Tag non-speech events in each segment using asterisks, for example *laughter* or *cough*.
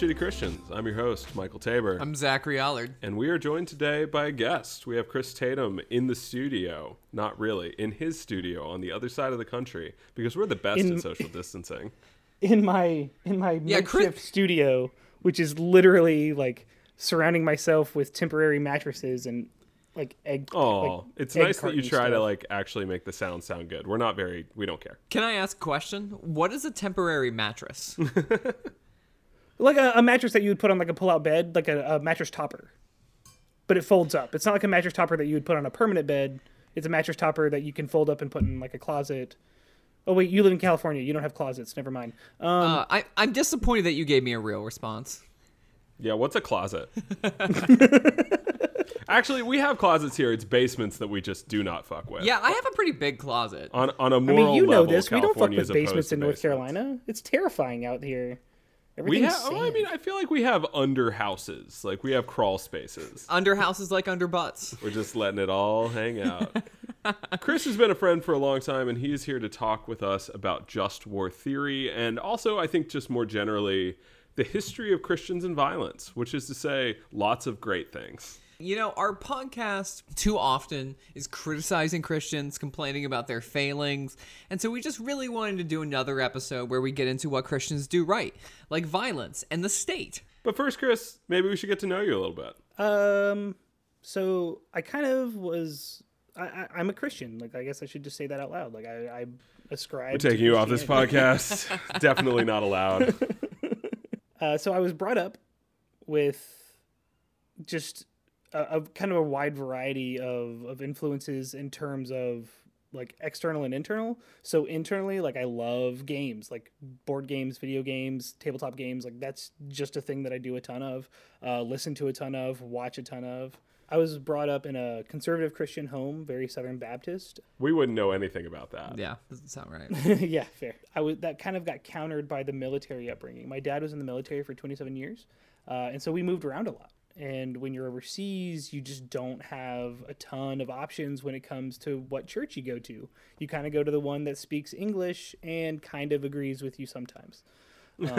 Welcome to Shitty Christians. I'm your host, Michael Tabor. I'm Zachary Allard. and we are joined today by a guest. We have Chris Tatum in the studio. Not really, in his studio on the other side of the country because we're the best In- at social distancing. *laughs* in my in my Yeah, makeshift Chris- studio, which is literally like surrounding myself with temporary mattresses and like egg. Oh, like, it's egg nice that you carton try to like actually make the sound sound good. We're not very we don't care. Can I ask a question? What is a temporary mattress? *laughs* like a, a mattress that you would put on like a pull-out bed, like a, a mattress topper, but it folds up. It's not like a mattress topper that you would put on a permanent bed. It's a mattress topper that you can fold up and put in like a closet. Oh wait, you live in California. You don't have closets. Never mind. Um, uh, I, I'm disappointed that you gave me a real response. Yeah, what's a closet? *laughs* *laughs* Actually, we have closets here. It's basements that we just do not fuck with. Yeah, I have a pretty big closet. On on a I moral I mean, you know level, this. We don't fuck with is opposed basements in North basements. Carolina. It's terrifying out here. We Everything's have. Oh, I mean, I feel like we have under houses. Like we have crawl spaces. Under houses like under butts. We're just letting it all hang out. *laughs* Chris has been a friend for a long time, and he is here to talk with us about just war theory and also, I think, just more generally, the history of Christians and violence, which is to say, lots of great things. You know, our podcast too often is criticizing Christians, complaining about their failings. And so we just really wanted to do another episode where we get into what Christians do right, like violence and the state. But first, Chris, maybe we should get to know you a little bit. Um, so I kind of was. I, I, I'm a Christian. Like, I guess I should just say that out loud. Like, I, I ascribe. We're to taking you off this podcast. *laughs* Definitely not allowed. *laughs* Uh, so I was brought up with just a, a kind of a wide variety of of influences in terms of like external and internal. So internally, like I love games, like board games, video games, tabletop games. Like that's just a thing that I do a ton of, uh, listen to a ton of, watch a ton of. I was brought up in a conservative Christian home, very Southern Baptist. We wouldn't know anything about that. Yeah, doesn't sound right. *laughs* yeah, fair. I was that kind of got countered by the military upbringing. My dad was in the military for 27 years, uh, and so we moved around a lot. And when you're overseas, you just don't have a ton of options when it comes to what church you go to. You kind of go to the one that speaks English and kind of agrees with you sometimes. *laughs* Um,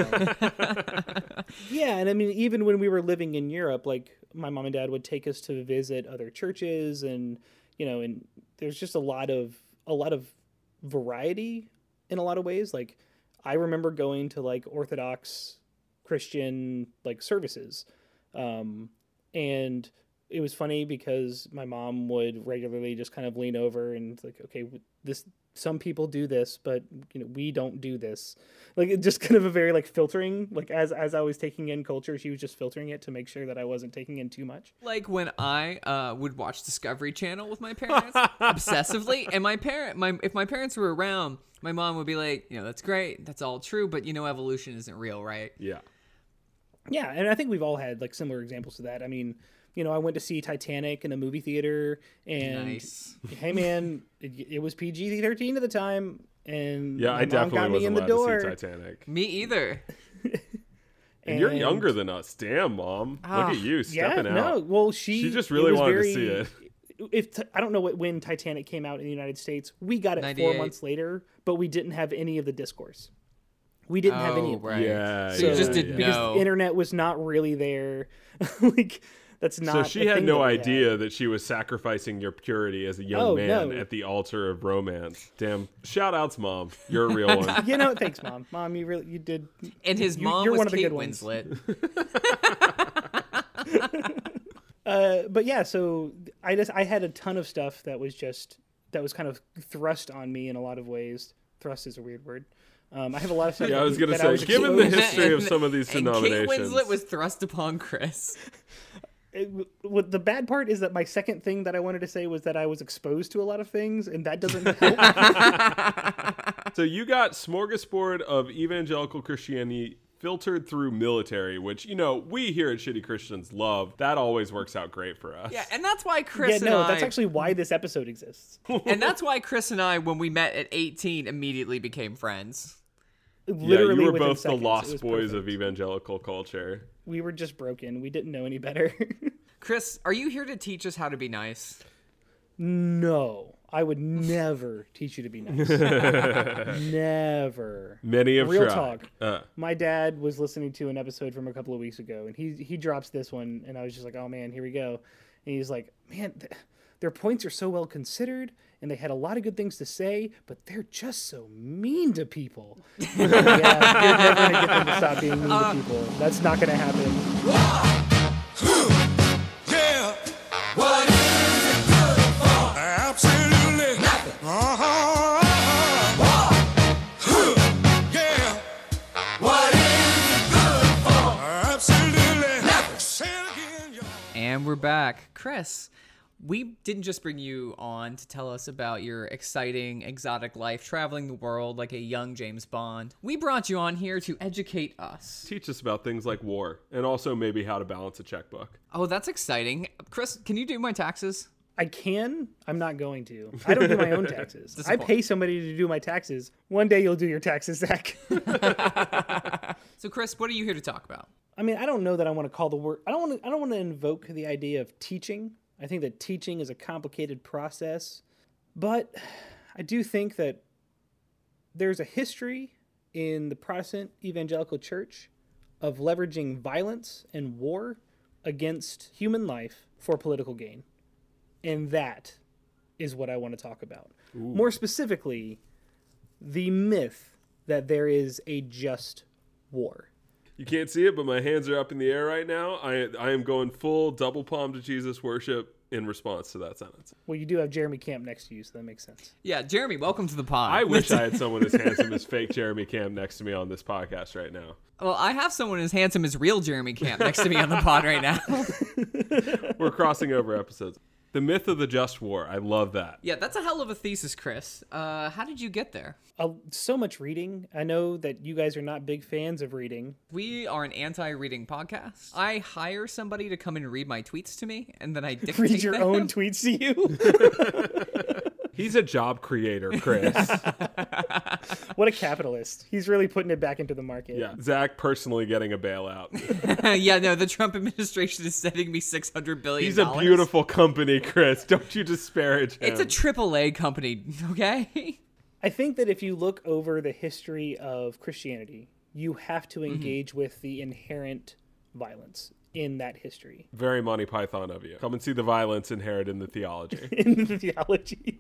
yeah, and I mean, even when we were living in Europe, like my mom and dad would take us to visit other churches, and you know, and there's just a lot of a lot of variety in a lot of ways. Like I remember going to like Orthodox Christian like services, um, and it was funny because my mom would regularly just kind of lean over and like, okay, this some people do this, but you know we don't do this. Like it just *laughs* kind of a very like filtering. Like as as I was taking in culture, she was just filtering it to make sure that I wasn't taking in too much. like when I uh, would watch Discovery Channel with my parents *laughs* obsessively, and my parent, my if my parents were around, my mom would be like, you know, that's great, that's all true, but you know, evolution isn't real, right? Yeah. Yeah, and I think we've all had like similar examples to that. I mean, you know, I went to see Titanic in a movie theater, and Nice. hey, man, *laughs* it, it was PG thirteen at the time, and Yeah, I definitely got me wasn't in the allowed door. to see Titanic. Me either. *laughs* And, you're younger than us. Damn, mom. Look Ah, at you stepping Yeah, stepping no, out. well, she She just really wanted very, to see it. If t- I don't know what, when Titanic came out in the United States, we got it four months later, but we didn't have any of the discourse. We didn't have any Oh, of that. right. Yeah. So you just didn't yeah. because know. the internet was not really there. *laughs* like that's not. So she a had thing no that we had. idea that she was sacrificing your purity as a young Oh, man no. at the altar of romance. Damn. Shout outs, mom. You're a real *laughs* one. You know, thanks, mom. Mom, you really you did. And his You- mom you're was one of the Kate good ones. Winslet. *laughs* Uh, but yeah, so I just I had a ton of stuff that was just that was kind of thrust on me in a lot of ways. Thrust is a weird word. Um, I have a lot of stuff. Yeah, I was gonna say, was given the exposed- history of some of these and denominations. Kate Winslet was thrust upon Chris. it, what the bad part is that my second thing that I wanted to say was that I was exposed to a lot of things, and that doesn't help. *laughs* So you got smorgasbord of evangelical Christianity filtered through military, which you know we here at Shitty Christians love. That always works out great for us. Yeah, and that's why Chris yeah, and no, I, that's actually why this episode exists. *laughs* and that's why Chris and I, when we met at 18, immediately became friends. Yeah, you were both seconds. the lost boys perfect. of evangelical culture. We were just broken. We didn't know any better. *laughs* Chris, are you here to teach us how to be nice? no, I would never *laughs* teach you to be nice. *laughs* never. Many have Real tried. talk. Uh, My dad was listening to an episode from a couple of weeks ago, and he he drops this one, and I was just like, "Oh man, here we go." And he's like, "Man, th- their points are so well considered, and they had a lot of good things to say, but they're just so mean to people." *laughs* yeah, you're never gonna get them to stop being mean to people. That's not gonna happen. Yeah. What is it good for? Absolutely nothing. Uh-huh. Yeah. What is it good for? Absolutely nothing. Say it again, y'all. And we're back. Chris, we didn't just bring you on to tell us about your exciting, exotic life traveling the world like a young James Bond. We brought you on here to educate us. teach us about things like war and also maybe how to balance a checkbook. Oh, that's exciting. Chris, can you do my taxes? I can. I'm not going to. I don't do my own *laughs* taxes. I pay somebody to do my taxes. One day you'll do your taxes, Zach. *laughs* So, Chris, what are you here to talk about? I mean, I don't know that I want to call the word. I don't want to. I don't want to invoke the idea of teaching. I think that teaching is a complicated process, but I do think that there's a history in the Protestant evangelical church of leveraging violence and war against human life for political gain, and that is what I want to talk about. More specifically, the myth that there is a just war. You can't see it, but my hands are up in the air right now. I I am going full double palm to Jesus worship in response to that sentence. Well, you do have Jeremy Camp next to you, so that makes sense. Yeah, Jeremy, welcome to the pod. I wish I had *laughs* someone as handsome as fake Jeremy Camp next to me on this podcast right now. Well, I have someone as handsome as real Jeremy Camp next to me on the pod right now. *laughs* We're crossing over episodes. The myth of the just war. I love that. yeah, that's a hell of a thesis, Chris. Uh, how did you get there? Uh, so much reading. I know that you guys are not big fans of reading. We are an anti-reading podcast. I hire somebody to come and read my tweets to me, and then I *laughs* dictate Read your them. own tweets to you. *laughs* *laughs* He's a job creator, Chris. *laughs* what a capitalist. He's really putting it back into the market. yeah. Zach personally getting a bailout. *laughs* yeah, no, the Trump administration is sending me six hundred billion. He's a beautiful company, Chris. Don't you disparage him. It's a triple A company, okay? I think that if you look over the history of Christianity, you have to mm-hmm. engage with the inherent violence in that history, very Monty Python of you. Come and see the violence inherent in the theology. *laughs* in the theology.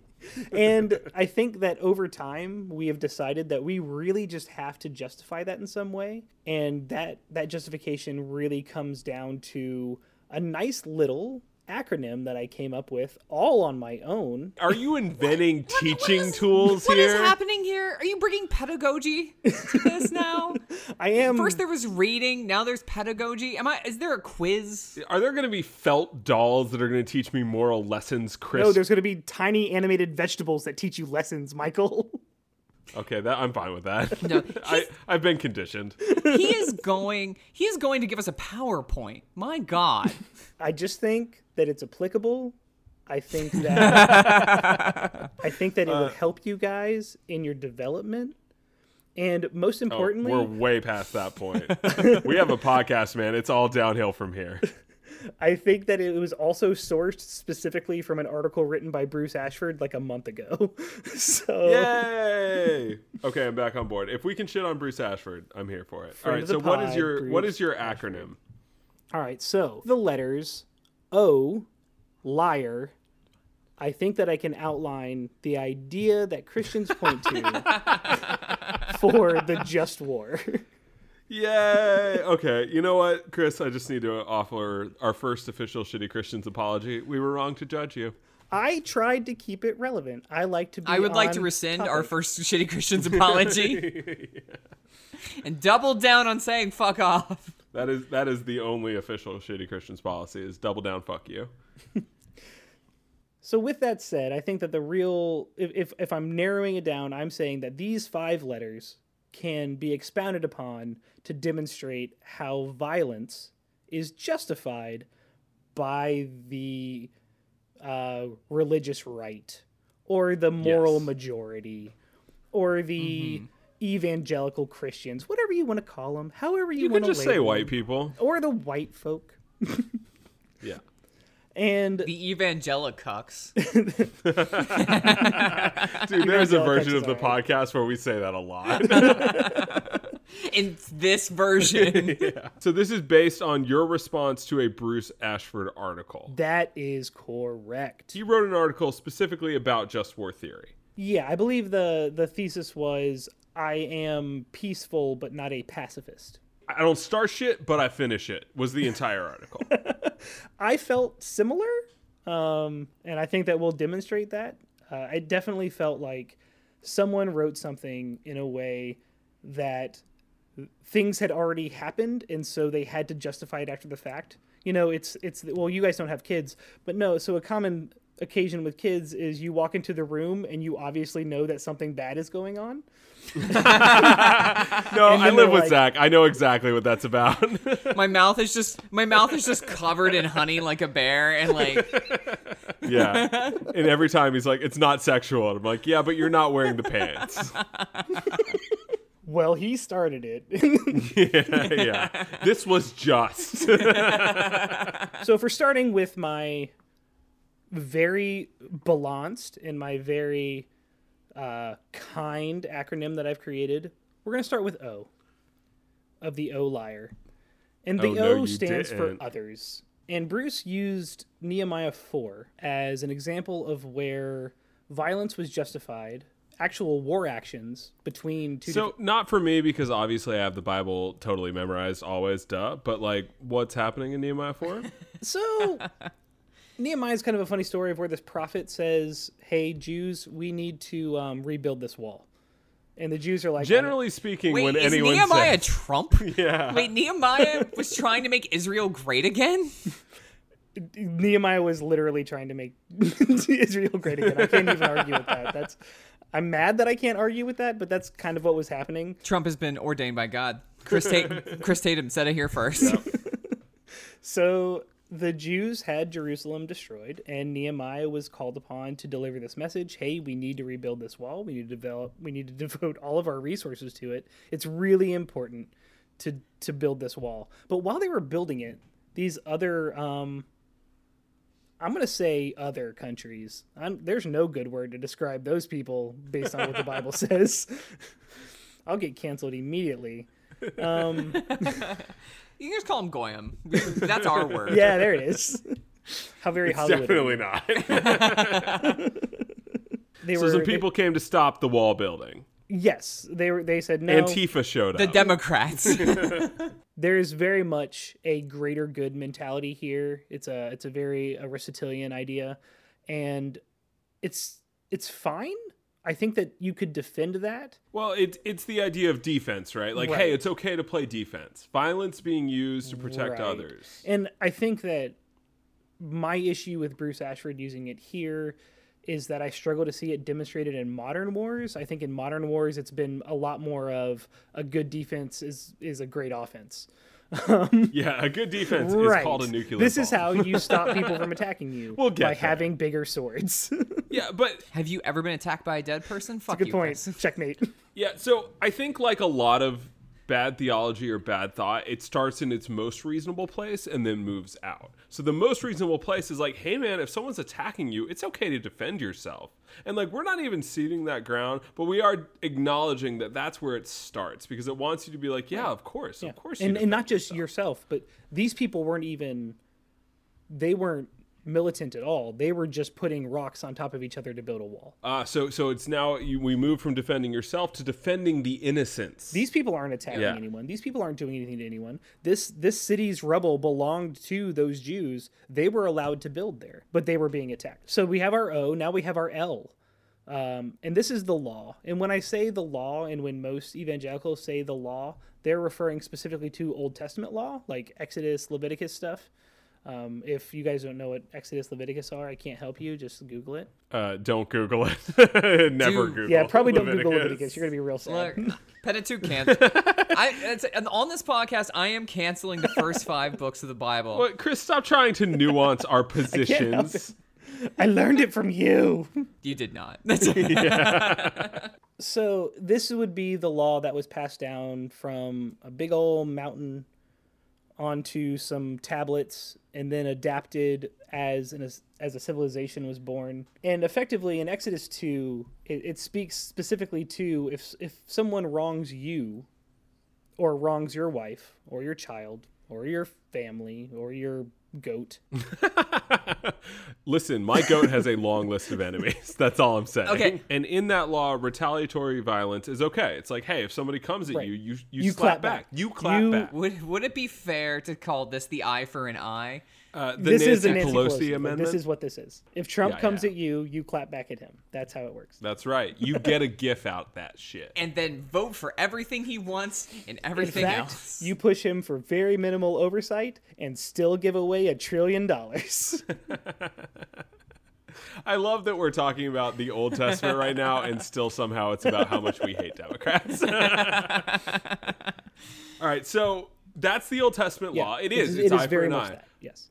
And I think that over time we have decided that we really just have to justify that in some way, and that that justification really comes down to a nice little acronym that I came up with all on my own. Are you inventing teaching What is- tools What is here? happening here? Are you bringing pedagogy to this *laughs* now? I am First there was reading, now there's pedagogy. Am I? Is there a quiz? Are there going to be felt dolls that are going to teach me moral lessons, Chris? No, there's going to be tiny animated vegetables that teach you lessons, Michael. *laughs* okay, that I'm fine with that. No, *laughs* I I've been conditioned. He is going. He is going to give us a PowerPoint. My God. *laughs* I just think that it's applicable. I think that *laughs* I think that it Uh, would help you guys in your development. And most Oh, importantly, we're way past that point. we have a podcast, man. It's all downhill from here. I think that it was also sourced specifically from an article written by Bruce Ashford like a month ago. *laughs* so Yay! Okay, I'm back on board. If we can shit on Bruce Ashford, I'm here for it. all Friend right. of the So what is your what Bruce is your acronym? all right, so the letters O liar I think that I can outline the idea that Christians point to *laughs* for the just war. *laughs* Yay! Okay, you know what, Chris? I just need to offer our first official shitty Christians apology. We were wrong to judge you. I tried to keep it relevant. I like to be I would like to on rescind our first *laughs* shitty Christians *laughs* apology and double down on saying fuck off. That is that is the only official shitty Christians policy is double down, fuck you. So with that said, I think that the real if, if if I'm narrowing it down, I'm saying that these five letters can be expounded upon to demonstrate how violence is justified by the uh, religious right or the moral Yes. majority or the evangelical Christians, whatever you want to call them, however you, You want can to just say white people. or the white folk. *laughs* Yeah. And The evangelicucks. *laughs* Dude, there's a version of the alright. podcast where we say that a lot. *laughs* In this version. *laughs* so this is based on your response to a Bruce Ashford article. that is correct. He wrote an article specifically about just war theory. Yeah, I believe the the thesis was I am peaceful but not a pacifist. I don't start shit, but I finish it. Was the entire article. *laughs* I felt similar, um, and I think that we'll demonstrate that. Uh, I definitely felt like someone wrote something in a way that things had already happened, and so they had to justify it after the fact. You know, it's it's well, you guys don't have kids, but no. So a common occasion with kids is you walk into the room and you obviously know that something bad is going on. *laughs* No, I live with like- Zach. I know exactly what that's about. *laughs* my mouth is just my mouth is just covered in honey like a bear and like *laughs* yeah. And every time he's like, it's not sexual. And I'm like, yeah, but you're not wearing the pants. Well, he started it. yeah, yeah. This was just. so if we're starting with my very balanced and my very uh, kind acronym that I've created, we're going to start with O of the O liar. And the Oh, O stands for didn't. others. And Bruce used Nehemiah 4 as an example of where violence was justified, actual war actions between two So not for me because obviously I have the Bible totally memorized always, duh. But like, what's happening in Nehemiah four? *laughs* So Nehemiah is kind of a funny story of where this prophet says, "Hey Jews, we need to um, rebuild this wall," and the Jews are like, Generally speaking, wait when is anyone nehemiah says, trump? *laughs* Yeah, wait nehemiah was trying to make israel great again? *laughs* Nehemiah was literally trying to make *laughs* Israel great again. I can't even argue with that. That's I'm mad that I can't argue with that, but that's kind of what was happening. trump has been ordained by god. Chris, Ta- chris tatum said it here first. So the Jews had Jerusalem destroyed, and Nehemiah was called upon to deliver this message. Hey, we need to rebuild this wall. We need to develop. We need to *laughs* devote all of our resources to it. It's really important to to build this wall. But while they were building it, these other um, I'm gonna say other countries. I'm, there's no good word to describe those people based on what the Bible *laughs* says. *laughs* I'll get canceled immediately. Um, *laughs* you can just call him goyim that's our word *laughs* yeah, there it is. How very Hollywood. definitely not. *laughs* They so were some they- people came to stop the wall building. yes, they were. They said no. Antifa showed the up. The Democrats there is very much a greater good mentality here. It's a it's a very Aristotelian idea, and it's it's fine. I think that you could defend that. well, it's it's the idea of defense, right? Like, Right. hey, it's okay to play defense. Violence being used to protect Right. others. And I think that my issue with Bruce Ashford using it here is that I struggle to see it demonstrated in modern wars. I think in modern wars it's been a lot more of a good defense is is a great offense. Um, *laughs* yeah, a good defense right. is called a nuclear. this is how you stop *laughs* people from attacking you We'll get by there. having bigger swords. *laughs* Yeah, but have you ever been attacked by a dead person fuck Good you point. Chris. Checkmate. Yeah, so I think like a lot of bad theology or bad thought, it starts in its most reasonable place and then moves out. So the most reasonable place is like, hey man, if someone's attacking you, it's okay to defend yourself. And like we're not even ceding that ground, but we are acknowledging that that's where it starts because it wants you to be like, yeah, of course, of course, you and, and not just yourself, but these people weren't even they weren't militant at all. They were just putting rocks on top of each other to build a wall. Uh, so so it's now you, we move from defending yourself to defending the innocents. These people aren't attacking Yeah. anyone. These people aren't doing anything to anyone. This this city's rubble belonged to those Jews. They were allowed to build there, but they were being attacked. So we have our O. Now we have our L. Um, and this is the law. And when I say the law, and when most evangelicals say the law, they're referring specifically to Old Testament law, like Exodus, Leviticus stuff. Um, if you guys don't know what Exodus, Leviticus are, I can't help you. Just Google it. uh, don't Google it. *laughs* Never Dude. Google. Yeah, probably don't Google Leviticus. You're gonna be real sad. Look, *laughs* Pentateuch can't. *laughs* I, it's, on this podcast, I am canceling the first five books of the Bible. But Chris, stop trying to nuance our help positions. I learned it from you. You did not. So this would be the law that was passed down from a big old mountain onto some tablets and then adapted as an, as a civilization was born. And effectively in Exodus 2, it, it speaks specifically to if if someone wrongs you or wrongs your wife or your child or your family or your goat. *laughs* Listen, my goat has a long list of enemies. *laughs* That's all I'm saying. Okay. And in that law, retaliatory violence is okay. It's like, hey, if somebody comes at Right. you, you you, You slap clap back. You clap You- back. Would would it be fair to call this the eye for an eye? Uh, the this Nancy, is the Nancy Pelosi, Pelosi, amendment. This is what this is. If Trump Yeah, comes yeah. at you, you clap back at him. That's how it works. That's right. You get a gif out that shit. And then vote for everything he wants and In everything fact, else. you push him for very minimal oversight and still give away a trillion dollars. *laughs* I love that we're talking about the Old Testament right now, and still somehow it's about how much we hate Democrats. *laughs* All right, so that's the Old Testament law. It is. It it's is eye for very an much eye. that. Yes.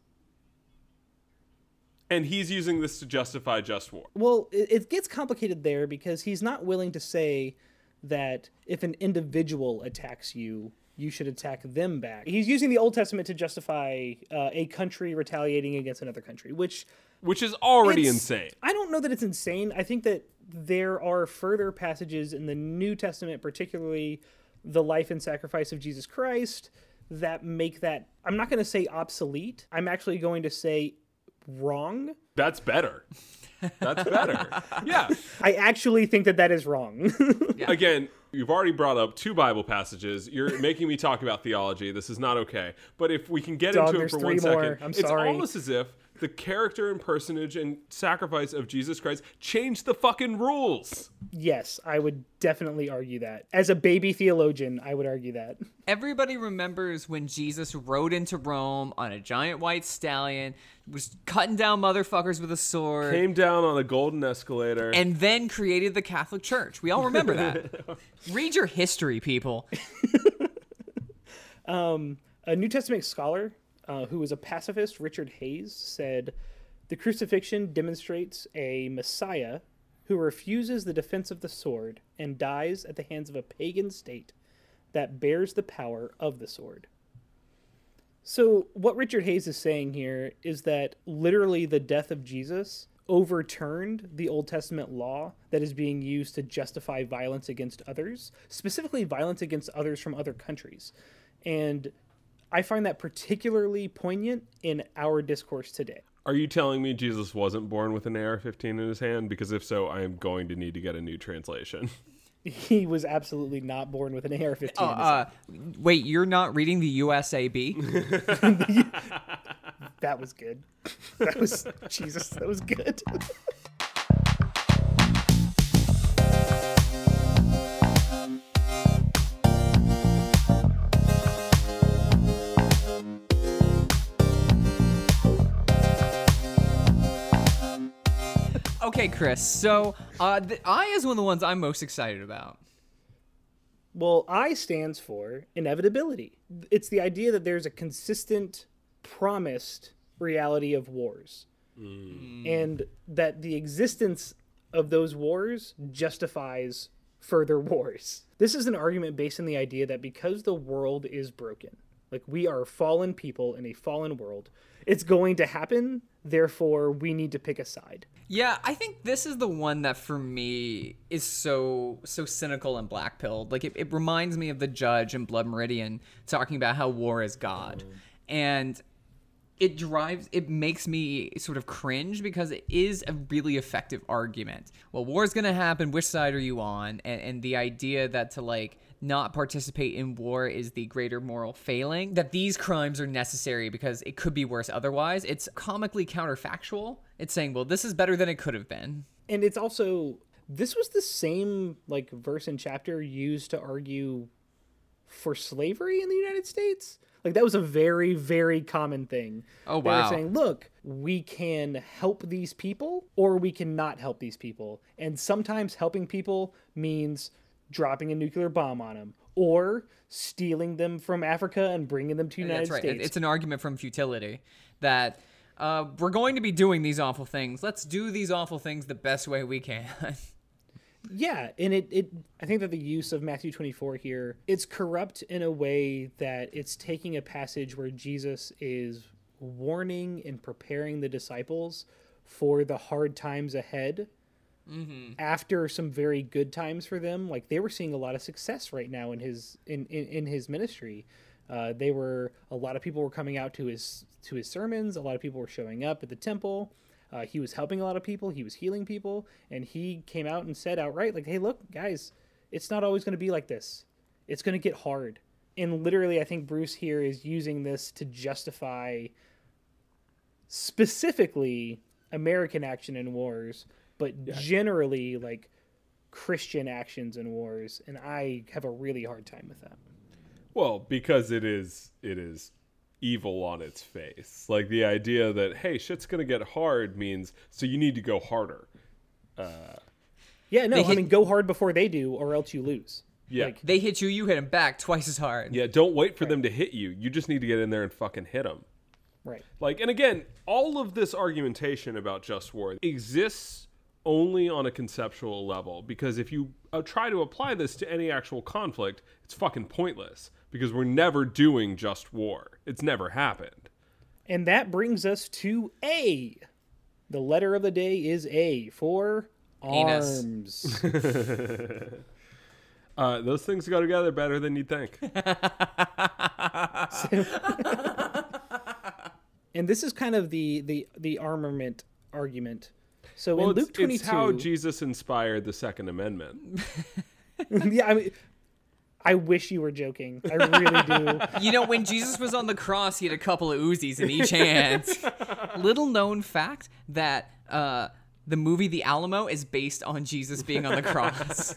And he's using this to justify just war. Well, it, it gets complicated there because he's not willing to say that if an individual attacks you, you should attack them back. He's using the Old Testament to justify uh, a country retaliating against another country, which Which is already insane. I don't know that it's insane. I think that there are further passages in the New Testament, particularly the life and sacrifice of Jesus Christ, that make that. I'm not going to say obsolete. I'm actually going to say wrong. That's better. That's better. *laughs* yeah. I actually think that that is wrong. *laughs* Again, you've already brought up two Bible passages. You're making me talk about theology. This is not okay. But if we can get Dog, into it for three one second, more. I'm it's sorry. almost as if the character and personage and sacrifice of Jesus Christ changed the fucking rules. yes, I would definitely argue that. As a baby theologian, I would argue that. *laughs* Everybody remembers when Jesus rode into Rome on a giant white stallion, was cutting down motherfuckers with a sword, Came down on a golden escalator. and then created the Catholic Church. We all remember that. *laughs* Read your history, people. *laughs* Um, a New Testament scholar uh, who was a pacifist, Richard Hays, said the crucifixion demonstrates a Messiah who refuses the defense of the sword and dies at the hands of a pagan state that bears the power of the sword. So, what Richard Hays is saying here is that literally the death of Jesus overturned the Old Testament law that is being used to justify violence against others, specifically violence against others from other countries. And I find that particularly poignant in our discourse today. Are you telling me Jesus wasn't born with an AR-15 in his hand? Because if so, I am going to need to get a new translation. *laughs* He was absolutely not born with an AR 15. Oh, uh, wait, you're not reading the USAB? *laughs* that was good. That was, Jesus, that was good. *laughs* okay, Chris. So, uh, the I is one of the ones I'm most excited about. Well, I stands for inevitability. It's the idea that there's a consistent, promised reality of wars. And that the existence of those wars justifies further *laughs* wars. This is an argument based on the idea that because the world is broken, like we are fallen people in a fallen world, it's going to happen, therefore we need to pick a side. Yeah, I think this is the one that for me is so so cynical and black pilled. Like it, it reminds me of the judge in Blood Meridian talking about how war is God. And it drives it makes me sort of cringe because it is a really effective argument. Well, war's gonna happen, which side are you on? And and the idea that to like not participate in war is the greater moral failing, that these crimes are necessary because it could be worse otherwise. It's comically counterfactual. It's saying, well, this is better than it could have been. and it's also this was the same like verse and chapter used to argue for slavery in the United States. Like that was a very very common thing. Oh, wow! They were saying, look, we can help these people or we cannot help these people, and sometimes helping people means dropping a nuclear bomb on them or stealing them from Africa and bringing them to the United That's right. States. It's an argument from futility that uh, we're going to be doing these awful things. Let's do these awful things the best way we can. *laughs* Yeah, and it, it I think that the use of Matthew 24 here, it's corrupt in a way that it's taking a passage where Jesus is warning and preparing the disciples for the hard times ahead after some very good times for them. Like they were seeing a lot of success right now in his in, in, in his ministry. Uh, they were a lot of people were coming out to his to his sermons. A lot of people were showing up at the temple. Uh, he was helping a lot of people. He was healing people, and he came out and said outright, like, "Hey, look, guys, it's not always going to be like this. It's going to get hard." And literally, I think Bruce here is using this to justify specifically American action in wars, but generally like Christian actions and wars, and I have a really hard time with that. Well, because it is it is evil on its face. Like the idea that hey, shit's gonna get hard means so you need to go harder. Uh, Yeah, no, They I hit- mean go hard before they do, or else you lose. Yeah. Like, They hit you, you hit them back twice as hard. yeah, don't wait for them to hit you. You just need to get in there and fucking hit them. right. Like, and again, all of this argumentation about just war exists only on a conceptual level because if you uh, try to apply this to any actual conflict, it's fucking pointless because we're never doing just war. It's never happened. And that brings us to A. The letter of the day is A for Anus. arms. *laughs* *laughs* Uh, those things go together better than you'd think. *laughs* and this is kind of the the the armament argument. So Well, in Luke 22, it's how Jesus inspired the Second Amendment. *laughs* yeah, I mean, I wish you were joking. I really do. *laughs* You know, when Jesus was on the cross, he had a couple of Uzis in each hand. *laughs* Little known fact that uh, the movie The Alamo is based on Jesus being on the cross.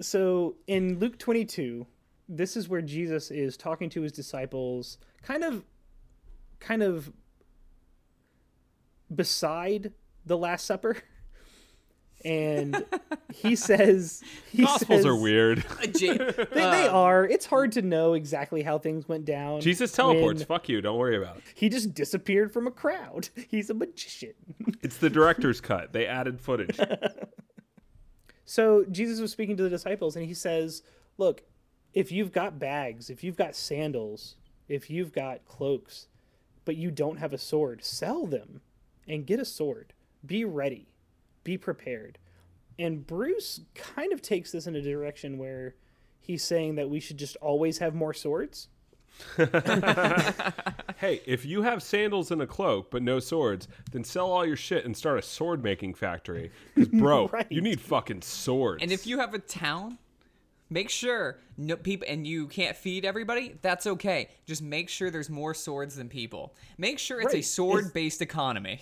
so in Luke 22, this is where Jesus is talking to his disciples, kind of, kind of beside the Last Supper, and he *laughs* says, he Gospels says, are weird. *laughs* Uh, they, they um, are. It's hard to know exactly how things went down. Jesus teleports. when Fuck you. Don't worry about it. He just disappeared from a crowd. *laughs* He's a magician. It's the director's cut. They added footage. So Jesus was speaking to the disciples and he says, Look, if you've got bags, if you've got sandals, if you've got cloaks, but you don't have a sword, sell them and get a sword. Be ready. Be prepared. And Bruce kind of takes this in a direction where he's saying that we should just always have more swords. *laughs* Hey, if you have sandals and a cloak but no swords, then sell all your shit and start a sword making factory. Because, bro, *laughs* Right. you need fucking swords. and if you have a town, make sure no people and you can't feed everybody. That's okay. Just make sure there's more swords than people. Make sure it's a sword-based economy.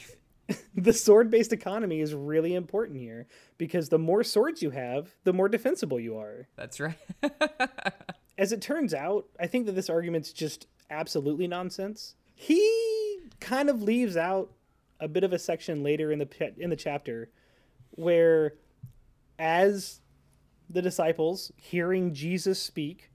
*laughs* the sword based economy is really important here because the more swords you have, the more defensible you are. That's right. *laughs* As it turns out, I think that this argument's just absolutely nonsense. He kind of leaves out a bit of a section later in the in the chapter where as the disciples hearing Jesus speak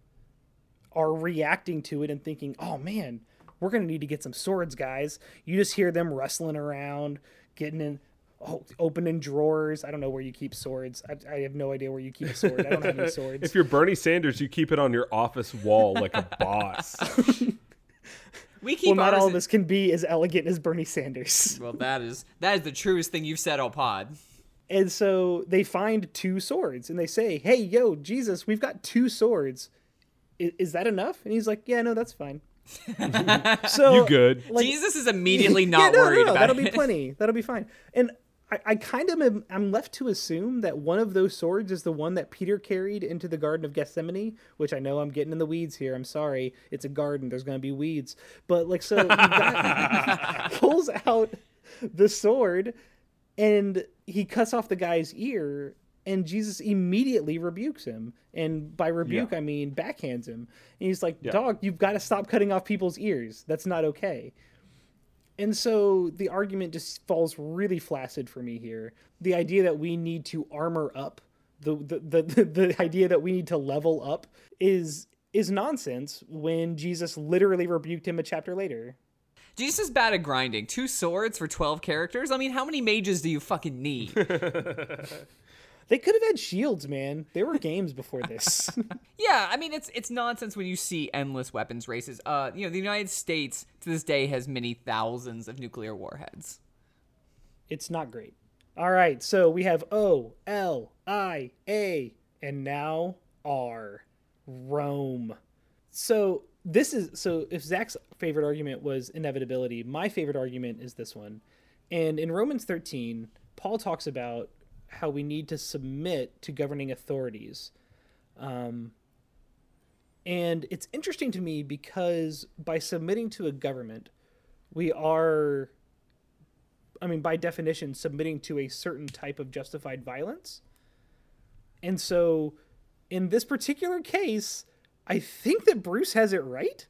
are reacting to it and thinking, "Oh man, we're going to need to get some swords, guys." You just hear them rustling around, getting in oh, opening drawers. I don't know where you keep swords. I, I have no idea where you keep a sword. I don't have any *laughs* swords. if you're Bernie Sanders, you keep it on your office wall like a boss. *laughs* We keep well, not all of us can be as elegant as Bernie Sanders. Well, that is that is the truest thing you've said all pod. And so they find two swords and they say, Hey, yo, Jesus, we've got two swords. Is, is that enough? And he's like, Yeah, no, that's fine. *laughs* so you good? Like, Jesus is immediately *laughs* yeah, not no, no, worried no, about that'll it. be plenty. That'll be fine. And I, I kind of am I'm left to assume that one of those swords is the one that Peter carried into the Garden of Gethsemane, which I know I'm getting in the weeds here. I'm sorry. It's a garden. There's going to be weeds. But like, so he got- *laughs* pulls out the sword and he cuts off the guy's ear and jesus immediately rebukes him. And by rebuke Yeah. i mean backhands him. And he's like dog you've got to stop cutting off people's ears. That's not okay. And so the argument just falls really flaccid for me here. The idea that we need to armor up the the, the, the, *laughs* the idea that we need to level up is is nonsense when jesus literally rebuked him a chapter later Jesus is bad at grinding. Two swords for 12 characters? I mean, how many mages do you fucking need? *laughs* They could have had shields, man. There were games before this. *laughs* yeah, I mean, it's it's nonsense when you see endless weapons races. Uh, you know, the United States to this day has many thousands of nuclear warheads. it's not great. All right, so we have O L I A and now R Rome. So this is so if Zach's favorite argument was inevitability, my favorite argument is this one. And in Romans 13, Paul talks about how we need to submit to governing authorities. Um, and it's interesting to me because by submitting to a government, we are I mean, by definition, submitting to a certain type of justified violence. And so, in this particular case, I think that Bruce has it right.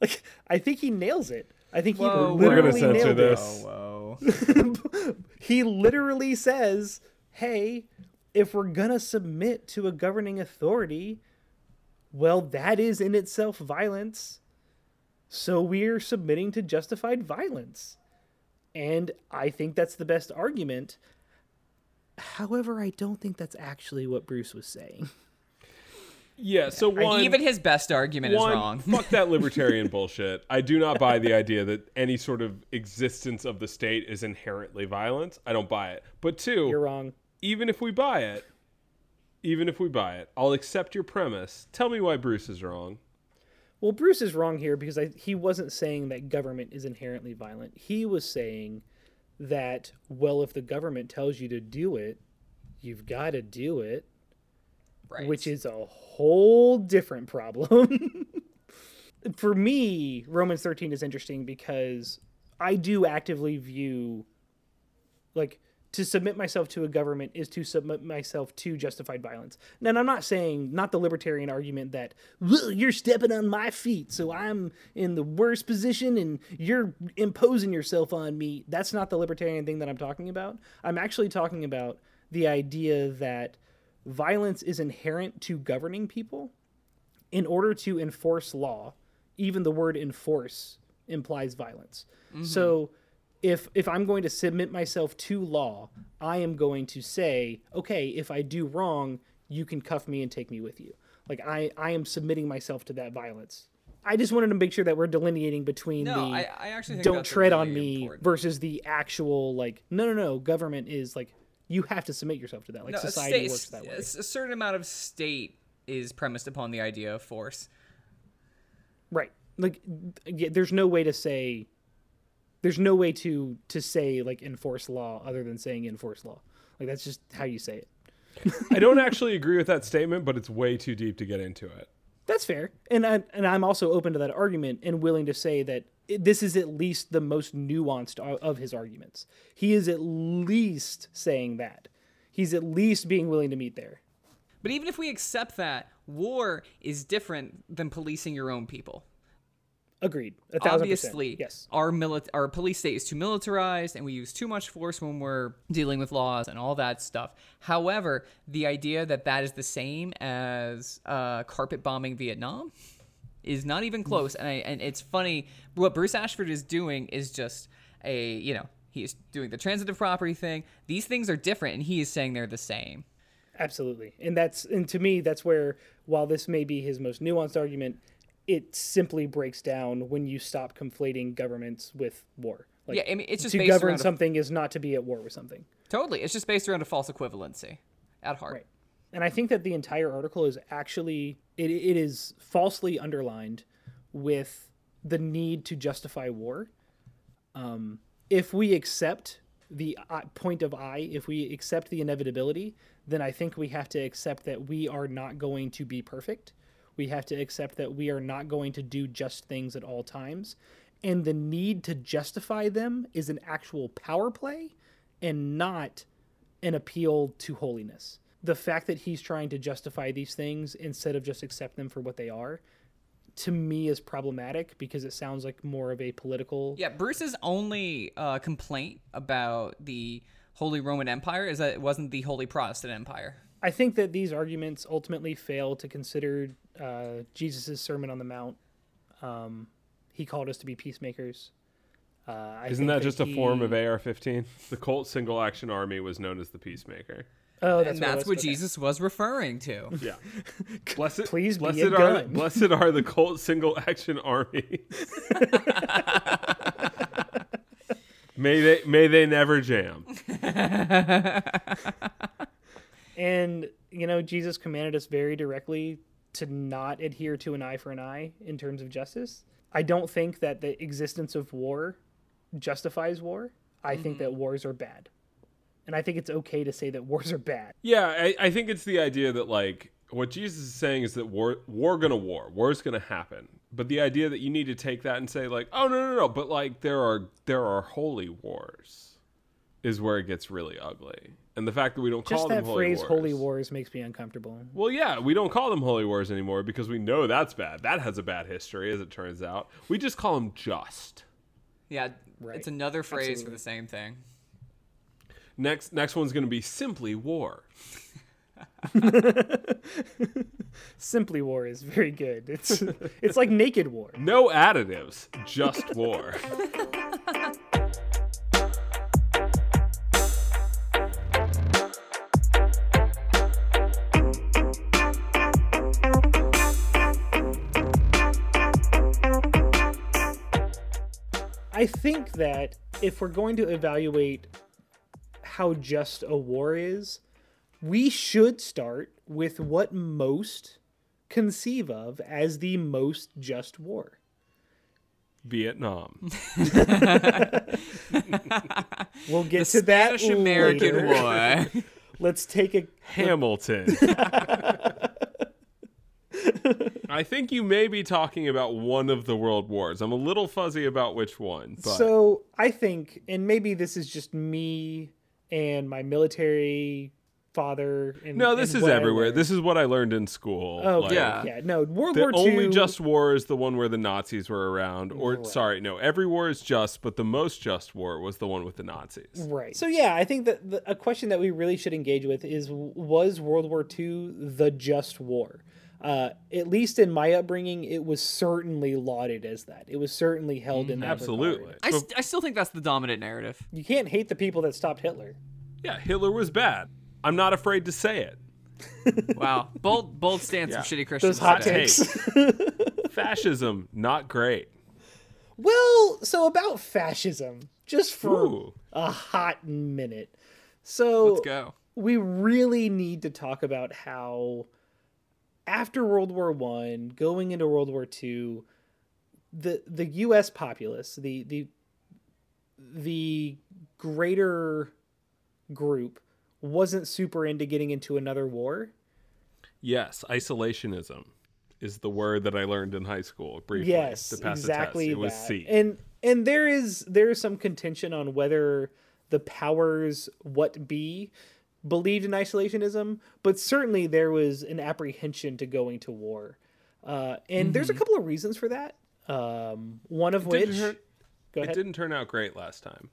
Like, I think he nails it. I think he Whoa, We're gonna literally censor nailed it. this. whoa. *laughs* He literally says, "Hey, if we're gonna submit to a governing authority, well, that is in itself violence. So we're submitting to justified violence." And I think that's the best argument. However, I don't think that's actually what Bruce was saying. *laughs* Yeah, so one Even his best argument is wrong. fuck that *laughs* libertarian bullshit. I do not buy the idea that any sort of existence of the state is inherently violence. I don't buy it. But 2 You're wrong. even if we buy it, even if we buy it, I'll accept your premise. Tell me why Bruce is wrong. Well, Bruce is wrong here because I, he wasn't saying that government is inherently violent. He was saying that, well, if the government tells you to do it, you've got to do it, right. which is a whole different problem. *laughs* For me, Romans 13 is interesting because I do actively view, like, to submit myself to a government is to submit myself to justified violence. And I'm not saying, not the libertarian argument that, you're stepping on my feet, so I'm in the worst position and you're imposing yourself on me. That's not the libertarian thing that I'm talking about. I'm actually talking about the idea that violence is inherent to governing people in order to enforce law. Even the word enforce implies violence. Mm-hmm. So if if I'm going to submit myself to law, I am going to say, okay, if I do wrong, you can cuff me and take me with you. Like I I am submitting myself to that violence. I just wanted to make sure that we're delineating between no, the I, I actually think don't tread on me important. versus the actual like no no no government is like you have to submit yourself to that. Like No, society state- works that way. A certain amount of state is premised upon the idea of force. right. Like yeah, there's no way to say there's no way to to say like enforce law other than saying enforce law. Like that's just how you say it. I don't actually agree with that statement, but it's way too deep to get into it. That's fair. And I, and I'm also open to that argument and willing to say that this is at least the most nuanced of his arguments. He is at least saying that. He's at least being willing to meet there. But even if we accept that, war is different than policing your own people. Agreed a thousand Obviously, percent yes our mili- our police state is too militarized, and we use too much force when we're dealing with laws and all that stuff. However, the idea that that is the same as uh, carpet bombing Vietnam is not even close. And I, and it's funny what Bruce Ashford is doing is just a you know he is doing the transitive property thing. These things are different, and he is saying they're the same. Absolutely. And that's and to me that's where while this may be his most nuanced argument, it simply breaks down when you stop conflating governments with war. Like Yeah, I mean, it's just to based govern around a- something is not to be at war with something. Totally, it's just based around a false equivalency at heart. Right. And I think that the entire article is actually it, it is falsely underlined with the need to justify war. Um, if we accept the uh, point of I, if we accept the inevitability, then I think we have to accept that we are not going to be perfect. We have to accept that we are not going to do just things at all times. And the need to justify them is an actual power play and not an appeal to holiness. The fact that he's trying to justify these things instead of just accept them for what they are, to me, is problematic because it sounds like more of a political. Yeah, Bruce's only uh, complaint about the Holy Roman Empire is that it wasn't the Holy Protestant Empire. I think that these arguments ultimately fail to consider uh, Jesus' Sermon on the Mount. Um, he called us to be peacemakers. Uh, I Isn't think that just a form of AR-15? The Colt Single Action Army was known as the Peacemaker. Oh, that's and that's what? Okay. Jesus was referring to. Yeah. *laughs* Blessed, Please be blessed a are gun. blessed are the Colt Single Action Army. *laughs* may they may they never jam. *laughs* And you know, Jesus commanded us very directly to not adhere to an eye for an eye in terms of justice. I don't think that the existence of war justifies war. I think that mm-hmm. wars are bad. And I think it's okay to say that *laughs* wars are bad. Yeah, I, I think it's the idea that like what Jesus is saying is that war war gonna war, war's gonna happen. But the idea that you need to take that and say like, oh no no no, but like there are there are holy wars, is where it gets really ugly. And the fact that we don't call Just them that holy phrase wars. holy wars makes me uncomfortable. Well, yeah, we don't call them holy wars anymore because we know that's bad. That has a bad history, as it turns out. We just call them just. Yeah, Right. it's another phrase Absolutely. for the same thing. Next, next one's going to be simply war. *laughs* Simply war is very good. It's it's like naked war. No additives, just war. *laughs* I think that if we're going to evaluate how just a war is, we should start with what most conceive of as the most just war. Vietnam. *laughs* We'll get to that Spanish American later. War. *laughs* Let's take a Hamilton. *laughs* I think you may be talking about one of the world wars. I'm a little fuzzy about which one, but So I think, and maybe this is just me and my military father. And, no, this and is everywhere. This is what I learned in school. Oh Like, yeah, yeah. No, World The War II. only just war is the one where the Nazis were around. Or sorry, no, every war is just, but the most just war was the one with the Nazis. Right. So yeah, I think that the, a question that we really should engage with is: Was World War II the just war? Uh, at least in my upbringing, it was certainly lauded as that. It was certainly held in that Absolutely. regard. I, st- I still think that's the dominant narrative. You can't hate the people that stopped Hitler. Yeah, Hitler was bad. I'm not afraid to say it. *laughs* Wow, bold bold stance Yeah. from shitty Christians. Those hot today. takes. *laughs* Fascism, not great. well, so about fascism, just for Ooh. a hot minute. So Let's go. we really need to talk about how after World War One, going into World War Two, the the U.S. populace, the the the greater group, wasn't super into getting into another war. Yes, isolationism is the word that I learned in high school briefly Yes, to pass exactly. It was that. C. And and there is there is some contention on whether the powers what be believed in isolationism, but certainly there was an apprehension to going to war. Uh, and there's a couple of reasons for that. Um, one of Mm-hmm. didn't which, hurt- go it didn't turn out great last time.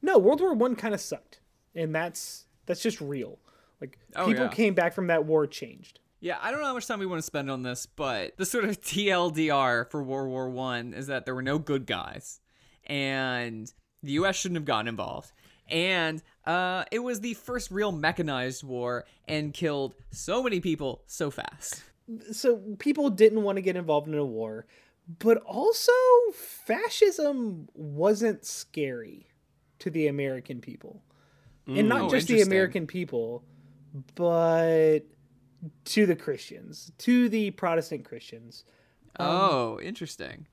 No, World War One kind of sucked, and that's that's just real. Like Oh, people yeah. came back from that war changed. Yeah, I don't know how much time we want to spend on this, but the sort of *laughs* TLDR for World War One is that there were no good guys, and the U.S. shouldn't have gotten involved. And uh, it was the first real mechanized war and killed so many people so fast. so people didn't want to get involved in a war, but also fascism wasn't scary to the American people. And not Oh, just the. American people, but to the Christians, to the Protestant Christians. oh, interesting.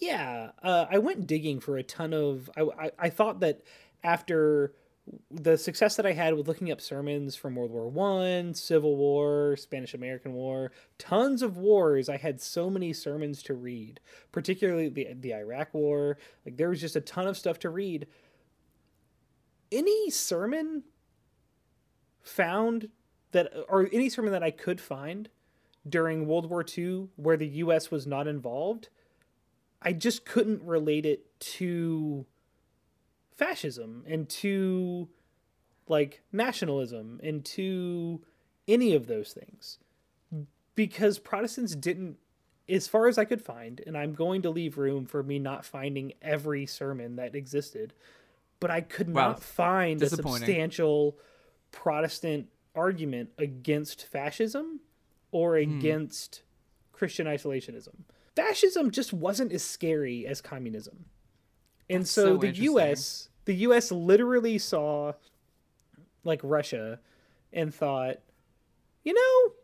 Yeah, uh, I went digging for a ton of. I, I, I thought that after the success that I had with looking up sermons from World War One, Civil War, Spanish American War, tons of wars, I had so many sermons to read. Particularly the the Iraq War. Like there was just a ton of stuff to read. Any sermon found that, or any sermon that I could find during World War II where the U.S. was not involved. I just couldn't relate it to fascism and to like nationalism and to any of those things because Protestants didn't as far as I could find, and I'm going to leave room for me not finding every sermon that existed, but I could Wow. not find a substantial Protestant argument against fascism or Hmm. against Christian isolationism. Fascism just wasn't as scary as communism. And so, so the. US the US literally saw like Russia and thought, you know,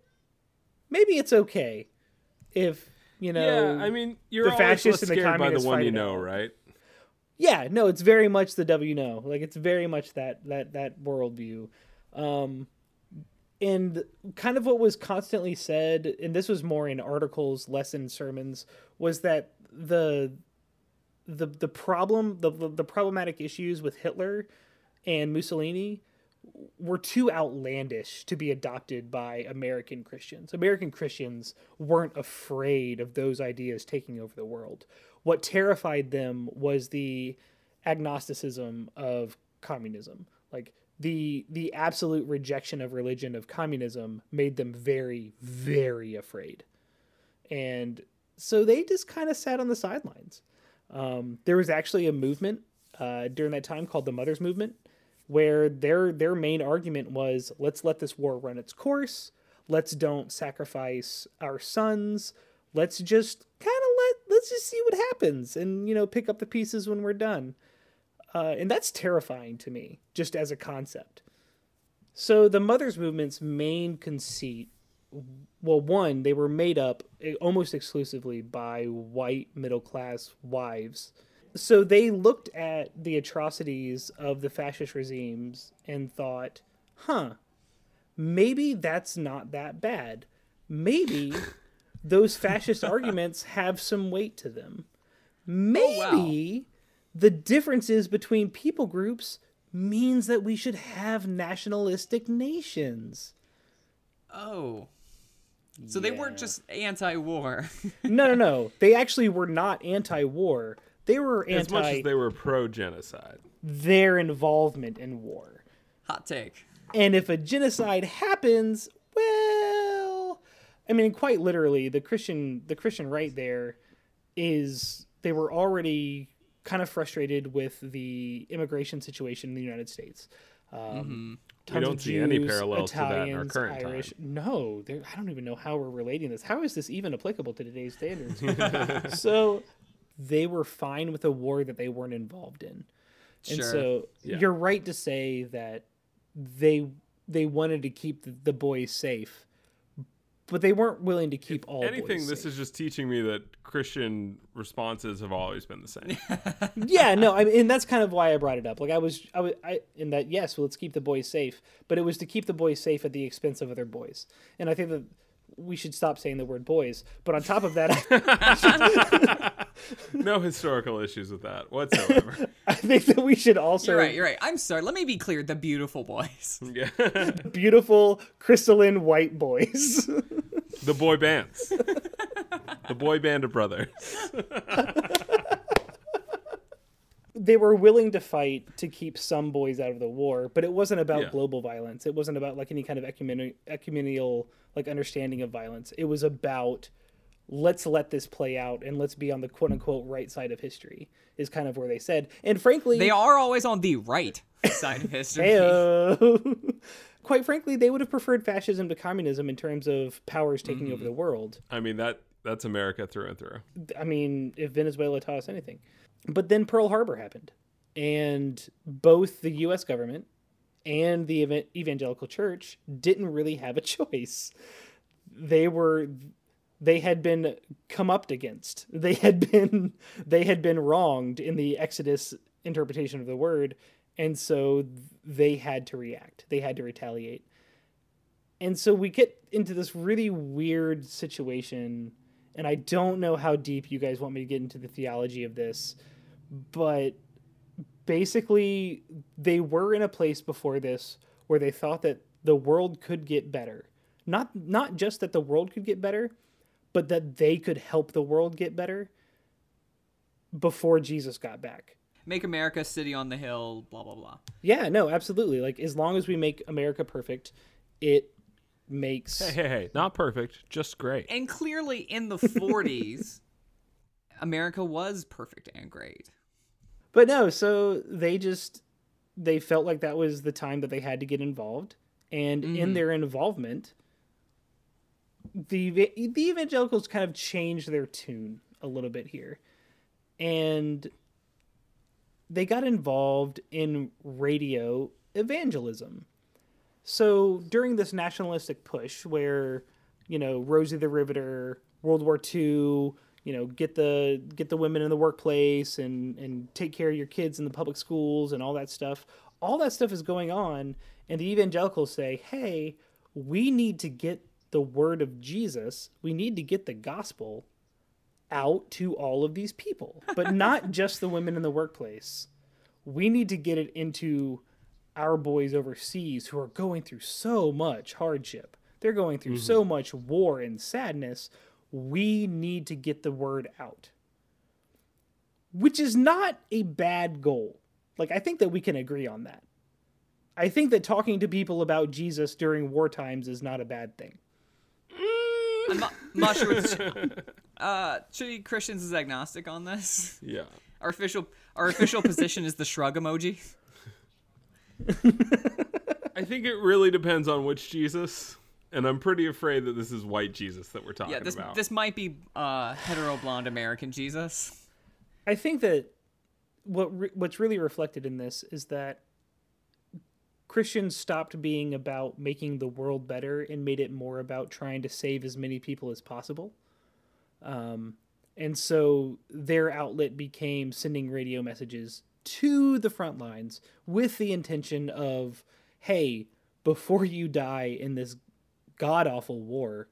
maybe it's okay if, you know, yeah, I mean, you're the fascists and the scared by the communists one you know, out. right? yeah no it's very much the w no like it's very much that that that worldview um and kind of what was constantly said and this was more in articles less in sermons was that the the the problem the the, problematic issues with hitler and mussolini were too outlandish to be adopted by American Christians. American Christians weren't afraid of those ideas taking over the world. What terrified them was the agnosticism of communism. Like the the absolute rejection of religion of communism made them very very afraid. And so they just kind of sat on the sidelines. Um, there was actually a movement uh, during that time called the Mothers Movement, where their their main argument was let's let this war run its course. Let's don't sacrifice our sons. Let's just kind of let let's just see what happens and you know pick up the pieces when we're done. Uh, and that's terrifying to me just as a concept. So the mothers movement's main conceit well one they were made up eh, almost exclusively by white middle class wives so they looked at the atrocities of the fascist regimes and thought, huh, maybe that's not that bad. Maybe *laughs* those fascist arguments have some weight to them. Maybe the differences between people groups means that we should have nationalistic nations. Oh. So they weren't just anti-war. *laughs* No, no, no. They actually were not anti war. They were As much as they were pro genocide. their involvement in war. Hot take. And if a genocide happens, well, I mean, quite literally, the Christian the Christian right there is they were already kind of frustrated with the immigration situation in the United States. Um, We don't of see any Jews, parallels to that in our Italians, current time. No, there- I don't even know how we're relating this. How is this even applicable to today's standards? *laughs* *laughs* so they were fine with a war that they weren't involved in. And Sure. so Yeah. you're right to say that they they wanted to keep the, the boys safe, but they weren't willing to keep all Anything, boys this safe. is just teaching me that Christian responses have always been the same. *laughs* yeah, no, I mean, and that's kind of why I brought it up. Like I was, I was, I in that yes, well, let's keep the boys safe, but it was to keep the boys safe at the expense of other boys, and I think that we should stop saying the word boys. But on top of that, *laughs* no historical issues with that whatsoever. *laughs* I think that we should also You're right, you're right. I'm sorry. Let me be clear. The beautiful boys. *laughs* yeah. beautiful crystalline white boys. The boy bands. the boy band of brothers. They were willing to fight to keep some boys out of the war, but it wasn't about Yeah. global violence. It wasn't about like any kind of ecumeni- ecumenical like understanding of violence. It was about let's let this play out and let's be on the quote unquote right side of history is kind of where they said. And frankly, They are always on the right side of *laughs* history. Heyo. *laughs* quite frankly, they would have preferred fascism to communism in terms of powers taking Mm-hmm. over the world. I mean that that's America through and through. I mean, if Venezuela taught us anything. But then Pearl Harbor happened. And both the US government and the evan- evangelical church didn't really have a *laughs* choice. They were they had been come up against. They had been *laughs* they had been wronged in the Exodus interpretation of the word, and so they had to react. They had to retaliate. And so we get into this really weird situation and I don't know how deep you guys want me to get into the theology of this, but basically they were in a place before this where they thought that the world could get better. Not not just that the world could get better, but that they could help the world get better before Jesus got back. Make America city on the hill, blah, blah, blah. Yeah, no, absolutely. Like as long as we make America perfect, it makes Hey, hey, hey, not perfect, just great. And clearly in the *laughs* 40s, America was perfect and great. But no, so they just they felt like that was the time that they had to get involved, and in mm-hmm. their involvement, the the evangelicals kind of changed their tune a little bit here, and they got involved in radio evangelism. So during this nationalistic push, where you know Rosie the Riveter, World War II, you know get the get the women in the workplace and and take care of your kids in the public schools and all that stuff. All that stuff is going on, and the evangelicals say, "Hey, we need to get the word of Jesus. We need to get the gospel out to all of these people, but not *laughs* just the women in the workplace. We need to get it into our boys overseas who are going through so much hardship. They're going through so much war and sadness. We need to get the word out. Which is not a bad goal. Like, I think that we can agree on that. I think that talking to people about Jesus during war times is not a bad thing. I'm not, I'm not sure. *laughs* Uh, Trinity Christians is agnostic on this. Yeah. Our official our official position is the shrug emoji. *laughs* I think it really depends on which Jesus, and I'm pretty afraid that this is white Jesus that we're talking Yeah, this about. this might be uh, hetero blonde American Jesus. I think that what re- what's really reflected in this is that Christians stopped being about making the world better and made it more about trying to save as many people as possible. Um, and so their outlet became sending radio messages to the front lines with the intention of, hey, before you die in this god awful war,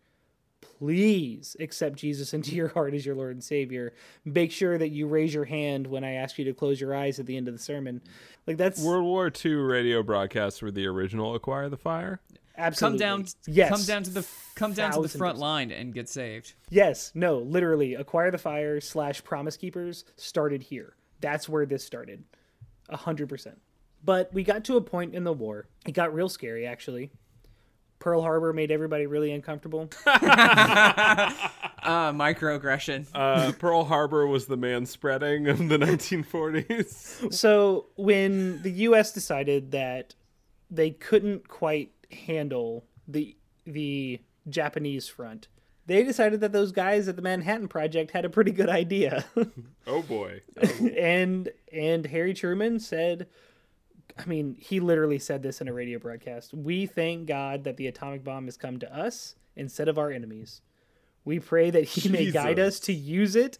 please accept Jesus into your heart as your Lord and Savior. Make sure that you raise your hand when I ask you to close your eyes at the end of the sermon. Like that's World War II radio broadcasts were the original Acquire the Fire. Absolutely. Come down, Yes, come down to the come down to the front percent. line and get saved. Yes, no, literally, acquire the fire slash promise keepers started here. That's where this started, a hundred percent. But we got to a point in the war. It got real scary, actually. Pearl Harbor made everybody really uncomfortable. Uh, *laughs* microaggression. Uh, Pearl Harbor was the man spreading of the *laughs* 1940s. so when the U.S. decided that they couldn't quite handle the the Japanese front, they decided that those guys at the Manhattan Project had a pretty good idea. *laughs* Oh boy. *laughs* and and Harry Truman said I mean, he literally said this in a radio broadcast. We thank God that the atomic bomb has come to us instead of our enemies. We pray that he may guide us to use it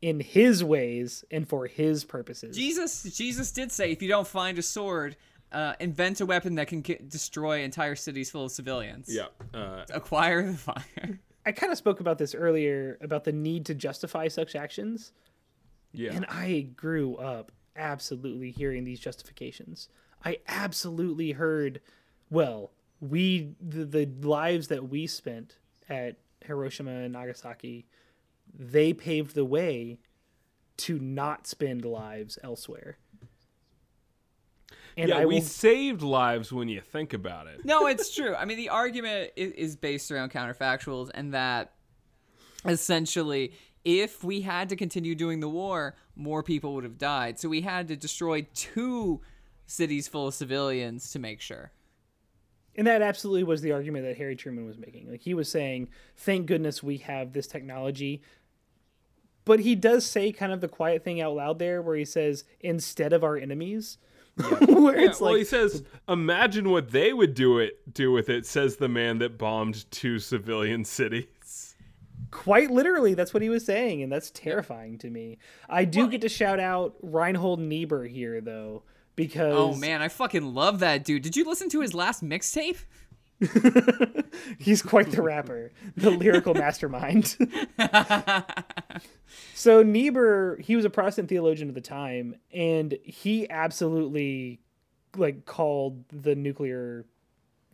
in his ways and for his purposes. Jesus, Jesus did say, if you don't find a sword, uh, invent a weapon that can ki- destroy entire cities full of civilians. Yeah. Uh, Acquire the fire. *laughs* I kind of spoke about this earlier about the need to justify such actions. yeah. And I grew up absolutely hearing these justifications. I absolutely heard, well, we the, the lives that we spent at Hiroshima and Nagasaki, they paved the way to not spend lives elsewhere. And yeah, I we will, saved lives when you think about it. No, it's true. I mean, the argument is, is based around counterfactuals, and that essentially, if we had to continue doing the war, more people would have died. So we had to destroy two cities full of civilians to make sure. and that absolutely was the argument that Harry Truman was making. Like he was saying, "Thank goodness we have this technology." But he does say kind of the quiet thing out loud there, where he says, "Instead of our enemies," *laughs* where Yeah, it's well, like, he says, "Imagine what they would do it do with it," says the man that bombed two civilian *laughs* cities. quite literally, that's what he was saying, and that's terrifying to me. I do get to shout out Reinhold Niebuhr here, though, oh, because Oh man, I fucking love that dude. Did you listen to his last mixtape? *laughs* He's quite the rapper, the lyrical mastermind. So Niebuhr, he was a Protestant theologian at the time, and he absolutely like called the nuclear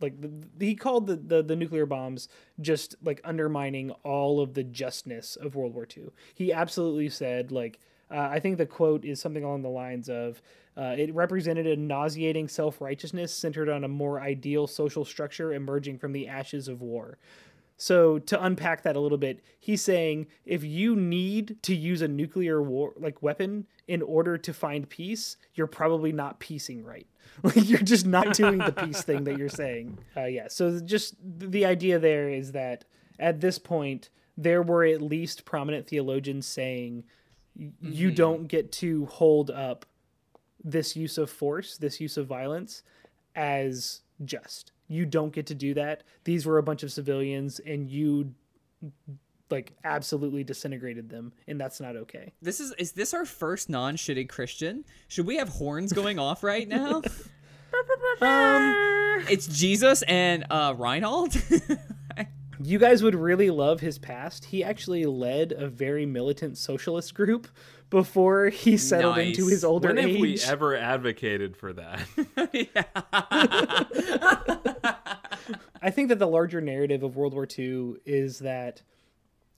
like the, he called the, the the nuclear bombs just like undermining all of the justness of World War II. He absolutely said like Uh, I think the quote is something along the lines of uh, it represented a nauseating self righteousness centered on a more ideal social structure emerging from the ashes of war. So to unpack that a little bit, he's saying if you need to use a nuclear war like weapon in order to find peace, you're probably not piecing right. *laughs* Like you're just not doing the peace thing that you're saying. *laughs* Uh, yeah. So just the idea there is that at this point there were at least prominent theologians saying you don't get to hold up this use of force, this use of violence as just. You don't get to do that. These were a bunch of civilians and you like absolutely disintegrated them and that's not okay. This is is this our first non-shitty Christian? Should we have horns going off right now? *laughs* Um it's Jesus and uh Reinhold. *laughs* you guys would really love his past. He actually led a very militant socialist group before he settled into his older When have we ever advocated for that? *laughs* I think that the larger narrative of World War II is that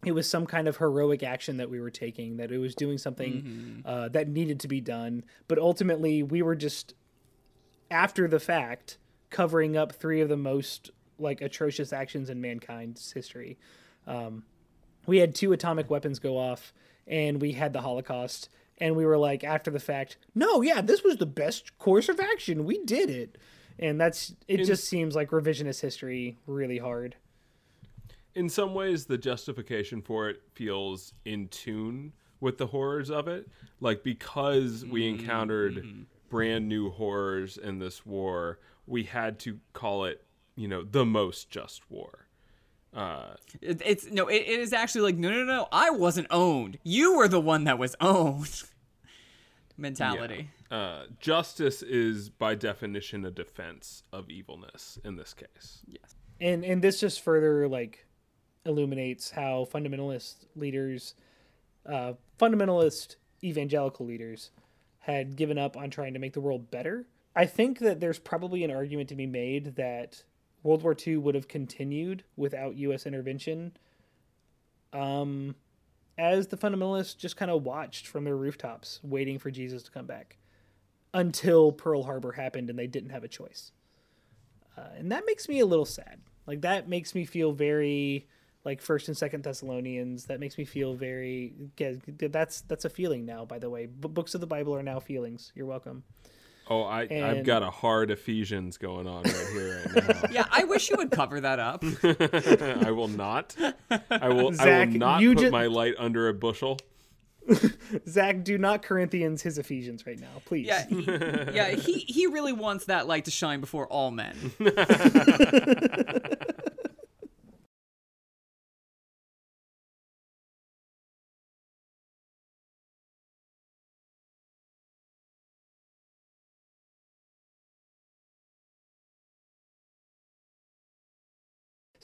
it was some kind of heroic action that we were taking, that it was doing something uh, that needed to be done. But ultimately, we were just, after the fact, covering up three of the most like atrocious actions in mankind's history. Um, we had two atomic weapons go off, and we had the Holocaust. And we were like, after the fact, no, yeah, this was the best course of action. We did it. And that's, it In- just seems like revisionist history really hard. in some ways the justification for it feels in tune with the horrors of it like because we encountered brand new horrors in this war we had to call it you know the most just war uh It- it's no, it, it is actually like no, no, no. I wasn't owned. You were the one that was owned. *laughs* Mentality. uh justice is by definition a defense of evilness in this case Yes. and and this just further like illuminates how fundamentalist leaders uh fundamentalist evangelical leaders had given up on trying to make the world better i think that there's probably an argument to be made that world war ii would have continued without us intervention um as the fundamentalists just kind of watched from their rooftops waiting for jesus to come back until pearl harbor happened and they didn't have a choice uh, and that makes me a little sad. Like that makes me feel very like First and Second Thessalonians. That makes me feel very. That's that's a feeling now. By the way, books of the Bible are now feelings. You're welcome. Oh i i've got a hard ephesians going on right here right now *laughs* Yeah, I wish you would cover that up. *laughs* I will not. I will. I will not you put ju- my light under a bushel. *laughs* Zach, do not Corinthians his Ephesians right now, please. Yeah, he, yeah, he he really wants that light to shine before all men.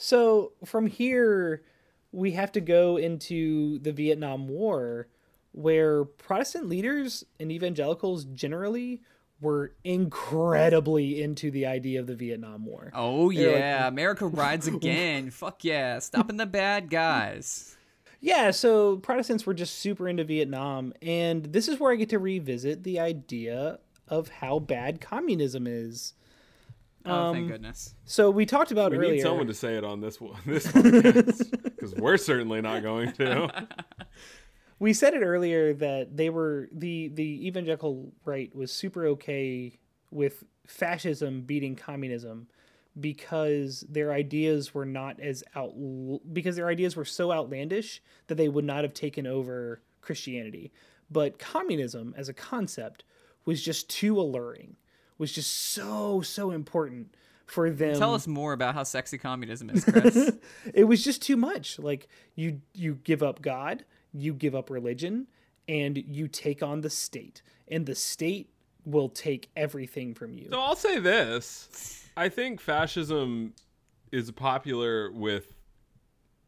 So from here, we have to go into the Vietnam War, where Protestant leaders and evangelicals generally were incredibly into the idea of the Vietnam War. Oh They're like- yeah, America rides again. *laughs* Fuck yeah, stopping the bad guys. Yeah, so Protestants were just super into Vietnam, and this is where I get to revisit the idea of how bad communism is. Oh, thank um, goodness. So we talked about We earlier. need someone to say it on this one, *laughs* this podcast, because we're certainly not going to. *laughs* we said it earlier that they were the the evangelical right was super okay with fascism beating communism because their ideas were not as out because their ideas were so outlandish that they would not have taken over Christianity. But communism as a concept was just too alluring, was just so so important for them. Tell us more about how sexy communism is, *laughs* Chris. it was just too much like you you give up god you give up religion and you take on the state and the state will take everything from you So I'll say this: I think fascism is popular with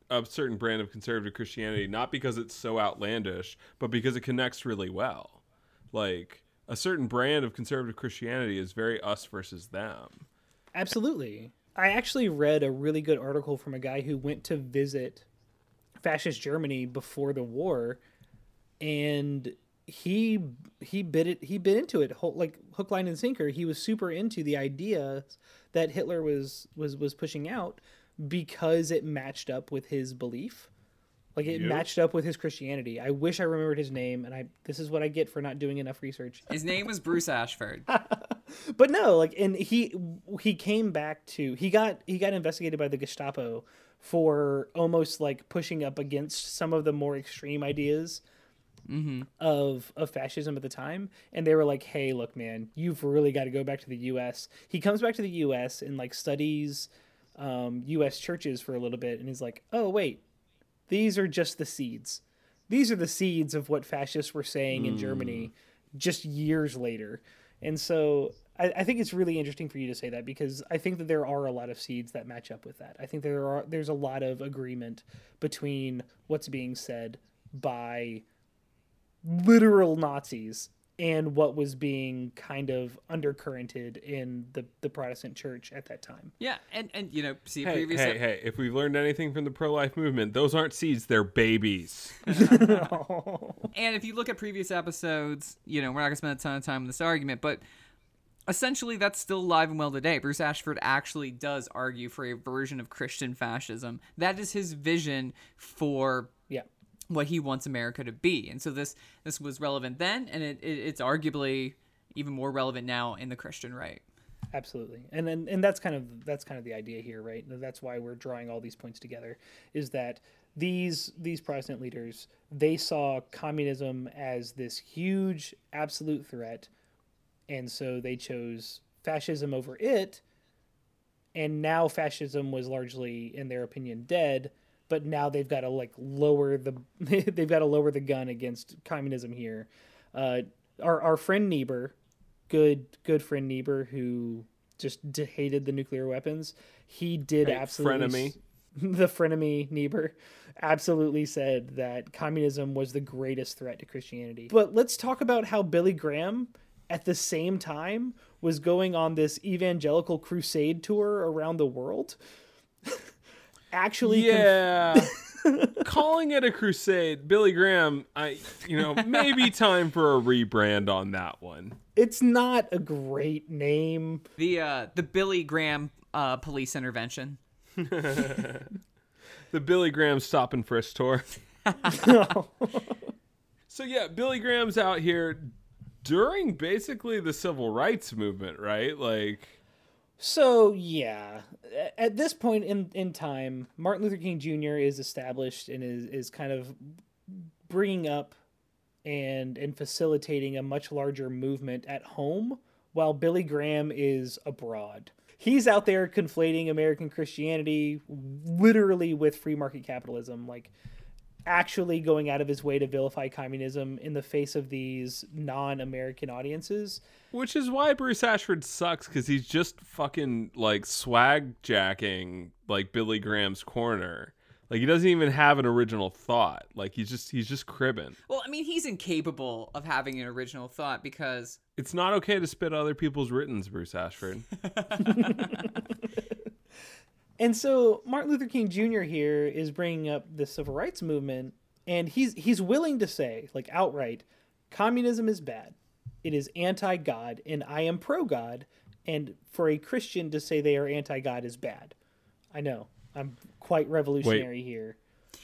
a certain brand of conservative Christianity, not because it's so outlandish, but because it connects really well. Like a certain brand of conservative Christianity is very us versus them. absolutely. I actually read a really good article from a guy who went to visit fascist germany before the war and he he bit it he bit into it whole, like hook line and sinker. He was super into the idea that hitler was was was pushing out because it matched up with his belief like it Yep. matched up with his christianity. I wish i remembered his name and i this is what i get for not doing enough research. *laughs* His name was Bruce Ashford. but no like and he he came back to he got he got investigated by the gestapo for almost like pushing up against some of the more extreme ideas of of fascism at the time. And they were like hey look man you've really got to go back to the us he comes back to the us and like studies um, us churches for a little bit and he's like oh wait these are just the seeds. These are the seeds of what fascists were saying in germany hmm. just years later. And so I, I think it's really interesting for you to say that because I think that there are a lot of seeds that match up with that. I think there are there's a lot of agreement between what's being said by literal Nazis and what was being kind of undercurrented in the, the Protestant church at that time. Yeah, and and you know, see Hey, previous hey, hey! If we've learned anything from the pro-life movement, those aren't seeds; they're babies. *laughs* *laughs* And if you look at previous episodes, you know, we're not going to spend a ton of time on this argument, but essentially that's still alive and well today. Bruce Ashford actually does argue for a version of Christian fascism. That is his vision for Yeah. What he wants America to be. And so this this was relevant then, and it, it, it's arguably even more relevant now in the Christian right. absolutely and then and that's kind of that's kind of the idea here right that's why we're drawing all these points together is that these these protestant leaders they saw communism as this huge absolute threat and so they chose fascism over it and now fascism was largely in their opinion dead but now they've got to like lower the *laughs* they've got to lower the gun against communism here. Uh, our, our friend niebuhr good good friend niebuhr who just hated the nuclear weapons he did absolutely frenemy. *laughs* the frenemy niebuhr absolutely said that communism was the greatest threat to christianity. But let's talk about how billy graham at the same time was going on this evangelical crusade tour around the world *laughs* actually conf- Yeah. *laughs* Calling it a crusade, Billy Graham, I you know, maybe *laughs* time for a rebrand on that one. it's not a great name The uh, the Billy Graham uh, police intervention. *laughs* The Billy Graham stop and frisk tour. so yeah, Billy Graham's out here during basically the civil rights movement, right? Like So yeah, at this point in in time, Martin Luther King Jr. is established and is is kind of bringing up and and facilitating a much larger movement at home, while Billy Graham is abroad. He's out there conflating American Christianity literally with free market capitalism, like actually going out of his way to vilify communism in the face of these non-American audiences. which is why Bruce Ashford sucks cuz he's just fucking like swag jacking like Billy Graham's corner. Like he doesn't even have an original thought. Like he's just he's just cribbing. Well, I mean, he's incapable of having an original thought because It's not okay to spit other people's writtens, Bruce Ashford. *laughs* *laughs* And so Martin Luther King Jr. here is bringing up the civil rights movement, and he's he's willing to say, like outright, communism is bad. It is anti-God, and I am pro-God. And for a Christian to say they are anti-God is bad. I know I'm quite revolutionary here.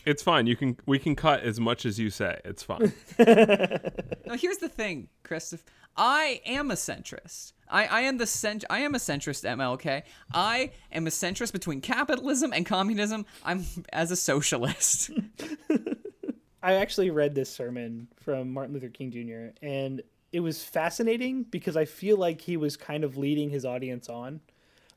It's fine. You can we can cut as much as you say. It's fine. *laughs* Now, here's the thing, Christoph. I am a centrist. I, I am the cent- I am a centrist MLK. I am a centrist between capitalism and communism. I'm as a socialist. *laughs* I actually read this sermon from Martin Luther King Jr. and it was fascinating because I feel like he was kind of leading his audience on.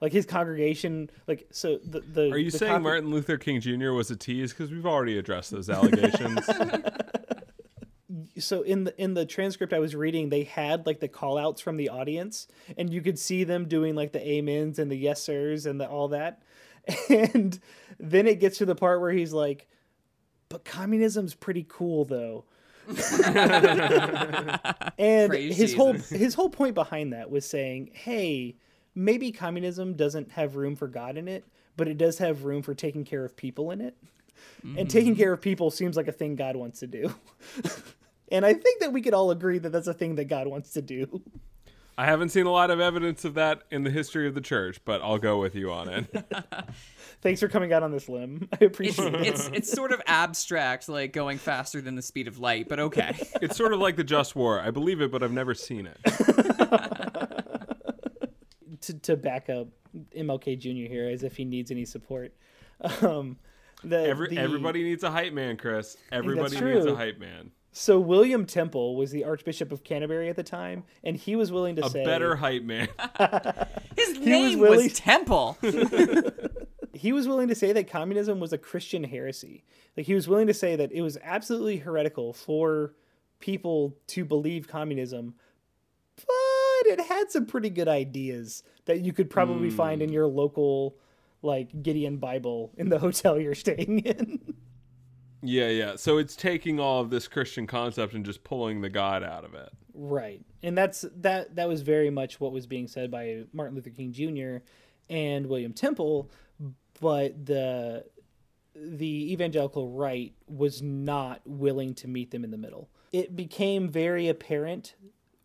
Like his congregation, like so the the Are you the saying congre- Martin Luther King Jr. was a tease? Because we've already addressed those allegations. *laughs* *laughs* so in the in the transcript I was reading, they had like the call outs from the audience, and you could see them doing like the amens and the yes sirs and the all that. *laughs* And then it gets to the part where he's like, "But communism's pretty cool, though." and Praise his whole his whole point behind that was saying, "Hey, maybe communism doesn't have room for God in it, but it does have room for taking care of people in it." And mm. taking care of people seems like a thing God wants to do. *laughs* And I think that we could all agree that that's a thing that God wants to do. I haven't seen a lot of evidence of that in the history of the church, but I'll go with you on it. *laughs* Thanks for coming out on this limb. *laughs* I It's, appreciate it. it's it's sort of abstract, like going faster than the speed of light, but okay. it's sort of like the just war. I believe it, but I've never seen it. To, to back up MLK Jr. here as if he needs any support. *laughs* Um, the, Every, the- everybody needs a hype man, Chris. Everybody needs a hype man. So William Temple was the Archbishop of Canterbury at the time, and he was willing to A say better hype man. *laughs* His *laughs* name was, willing- Temple. he was willing to say that communism was a Christian heresy. Like he was willing to say that it was absolutely heretical for people to believe communism, but it had some pretty good ideas that you could probably find in hmm. your local like Gideon Bible in the *laughs* hotel you're staying in. yeah, yeah. So it's taking all of this Christian concept and just pulling the God out of it. Right. And that's that that was very much what was being said by Martin Luther King Jr. and William Temple, but the the evangelical right was not willing to meet them in the middle. It became very apparent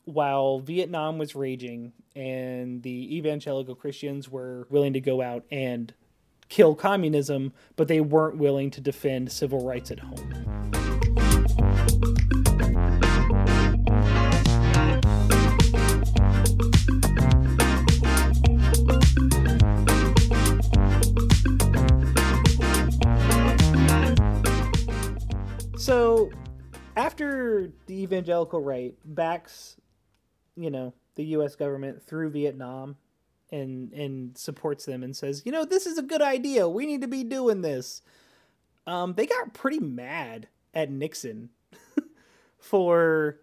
while Vietnam was raging and the evangelical Christians were willing to go out and kill communism, but they weren't willing to defend civil rights at home. So, after the evangelical right backs, you know, the U.S. government through Vietnam, and and supports them and says, you know, this is a good idea. We need to be doing this. Um, they got pretty mad at Nixon *laughs* for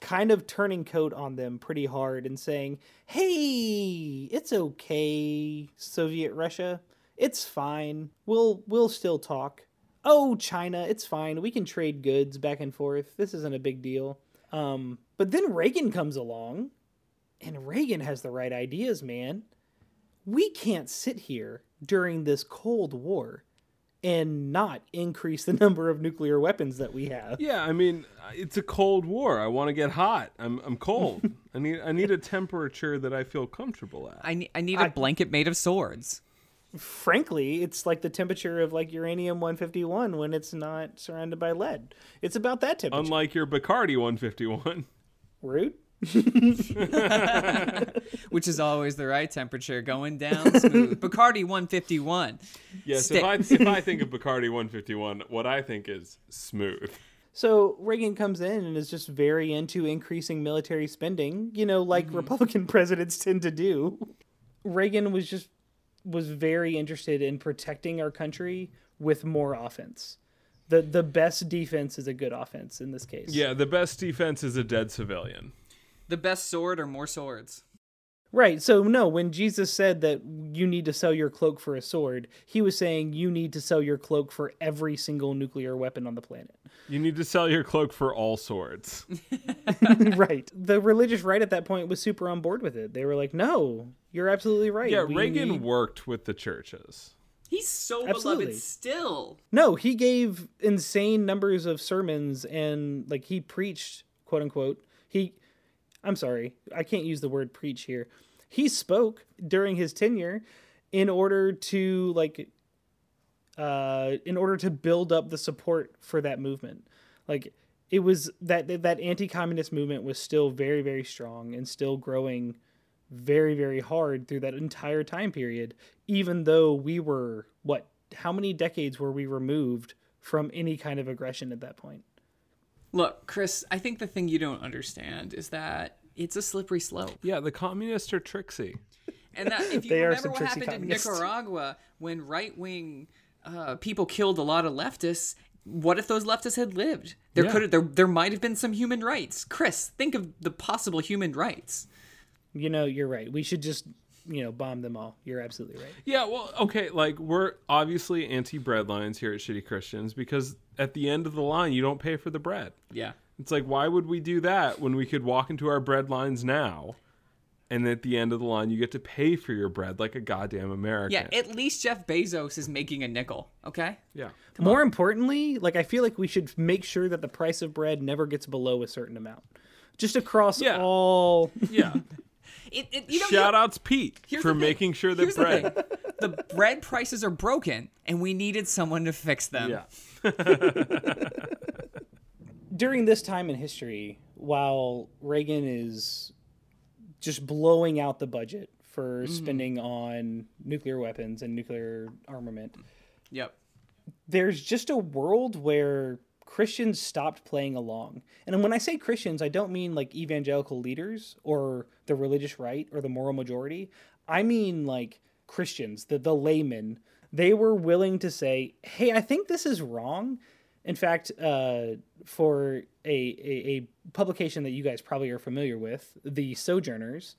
kind of turning coat on them pretty hard and saying, "Hey, it's okay, Soviet Russia. It's fine. We'll we'll still talk." Oh, China, it's fine. We can trade goods back and forth. This isn't a big deal. Um, but then Reagan comes along, and Reagan has the right ideas, man. We can't sit here during this Cold War and not increase the *laughs* number of nuclear weapons that we have. Yeah, I mean, it's a cold war. I want to get hot. I'm I'm cold. *laughs* I need I need a temperature that I feel comfortable at. I need, I need a blanket made of swords. Frankly, it's like the temperature of like uranium 151 when it's not surrounded by lead. It's about that temperature. Unlike your Bacardi 151. Rude. *laughs* which is always the right temperature, going down smooth. *laughs* Bacardi 151. Yes, Stay- if I if I think of Bacardi 151, what I think is smooth. So Reagan comes in and is just very into increasing military spending, you know, like mm-hmm. Republican *laughs* presidents tend to do. Reagan was just was very interested in protecting our country with more offense. The the best defense is a good offense in this case. Yeah, the best defense is a dead civilian. The best sword or more swords? Right. So no, when Jesus said that you need to sell your cloak for a sword, he was saying you need to sell your cloak for every single nuclear weapon on the planet. You need to sell your cloak for all swords. *laughs* *laughs* right. The religious right at that point was super on board with it. They were like, "No, you're absolutely right." Yeah, We Reagan need-" worked with the churches. He's so Absolutely. beloved still. No, he gave insane numbers of sermons and like he preached, quote unquote. He I'm sorry, I can't use the word preach here. He spoke during his tenure in order to like uh in order to build up the support for that movement. Like it was that that anti-communist movement was still very very strong and still growing very very hard through that entire time period even though we were what how many decades were we removed from any kind of aggression at that point Look, Chris, I think the thing you don't understand is that it's a slippery slope. Yeah, the communists are tricksy. And that if *laughs* you They remember what tricksy happened in. Nicaragua when right wing uh, people killed a lot of leftists, what if those leftists had lived? There Yeah. could there there might have been some human rights. Chris, think of the possible human rights. You know you're right we should just you know bomb them all you're absolutely right Yeah, well, okay, like we're obviously anti bread lines here at Shitty Christians because at the end of the line, you don't pay for the bread. Yeah. It's like, why would we do that when we could walk into our bread lines now and at the end of the line, you get to pay for your bread like a goddamn American. Yeah, at least Jeff Bezos is making a nickel. Okay. yeah. More importantly, like I feel like we should make sure that the price of bread never gets below a certain amount. Just across Yeah. all Yeah. *laughs* It, it, you know, Shout outs Pete for making sure that Here's the bread. thing. The bread prices are broken, and we needed someone to fix them. Yeah. *laughs* during this time in history, while Reagan is just blowing out the budget for mm-hmm. spending on nuclear weapons and nuclear armament, Yep. there's just a world where Christians stopped playing along. And when I say Christians, I don't mean like evangelical leaders or the religious right or the moral majority. I mean like Christians, the, the laymen. They were willing to say, hey, I think this is wrong. In fact, uh, for a, a, a publication that you guys probably are familiar with, The Sojourners,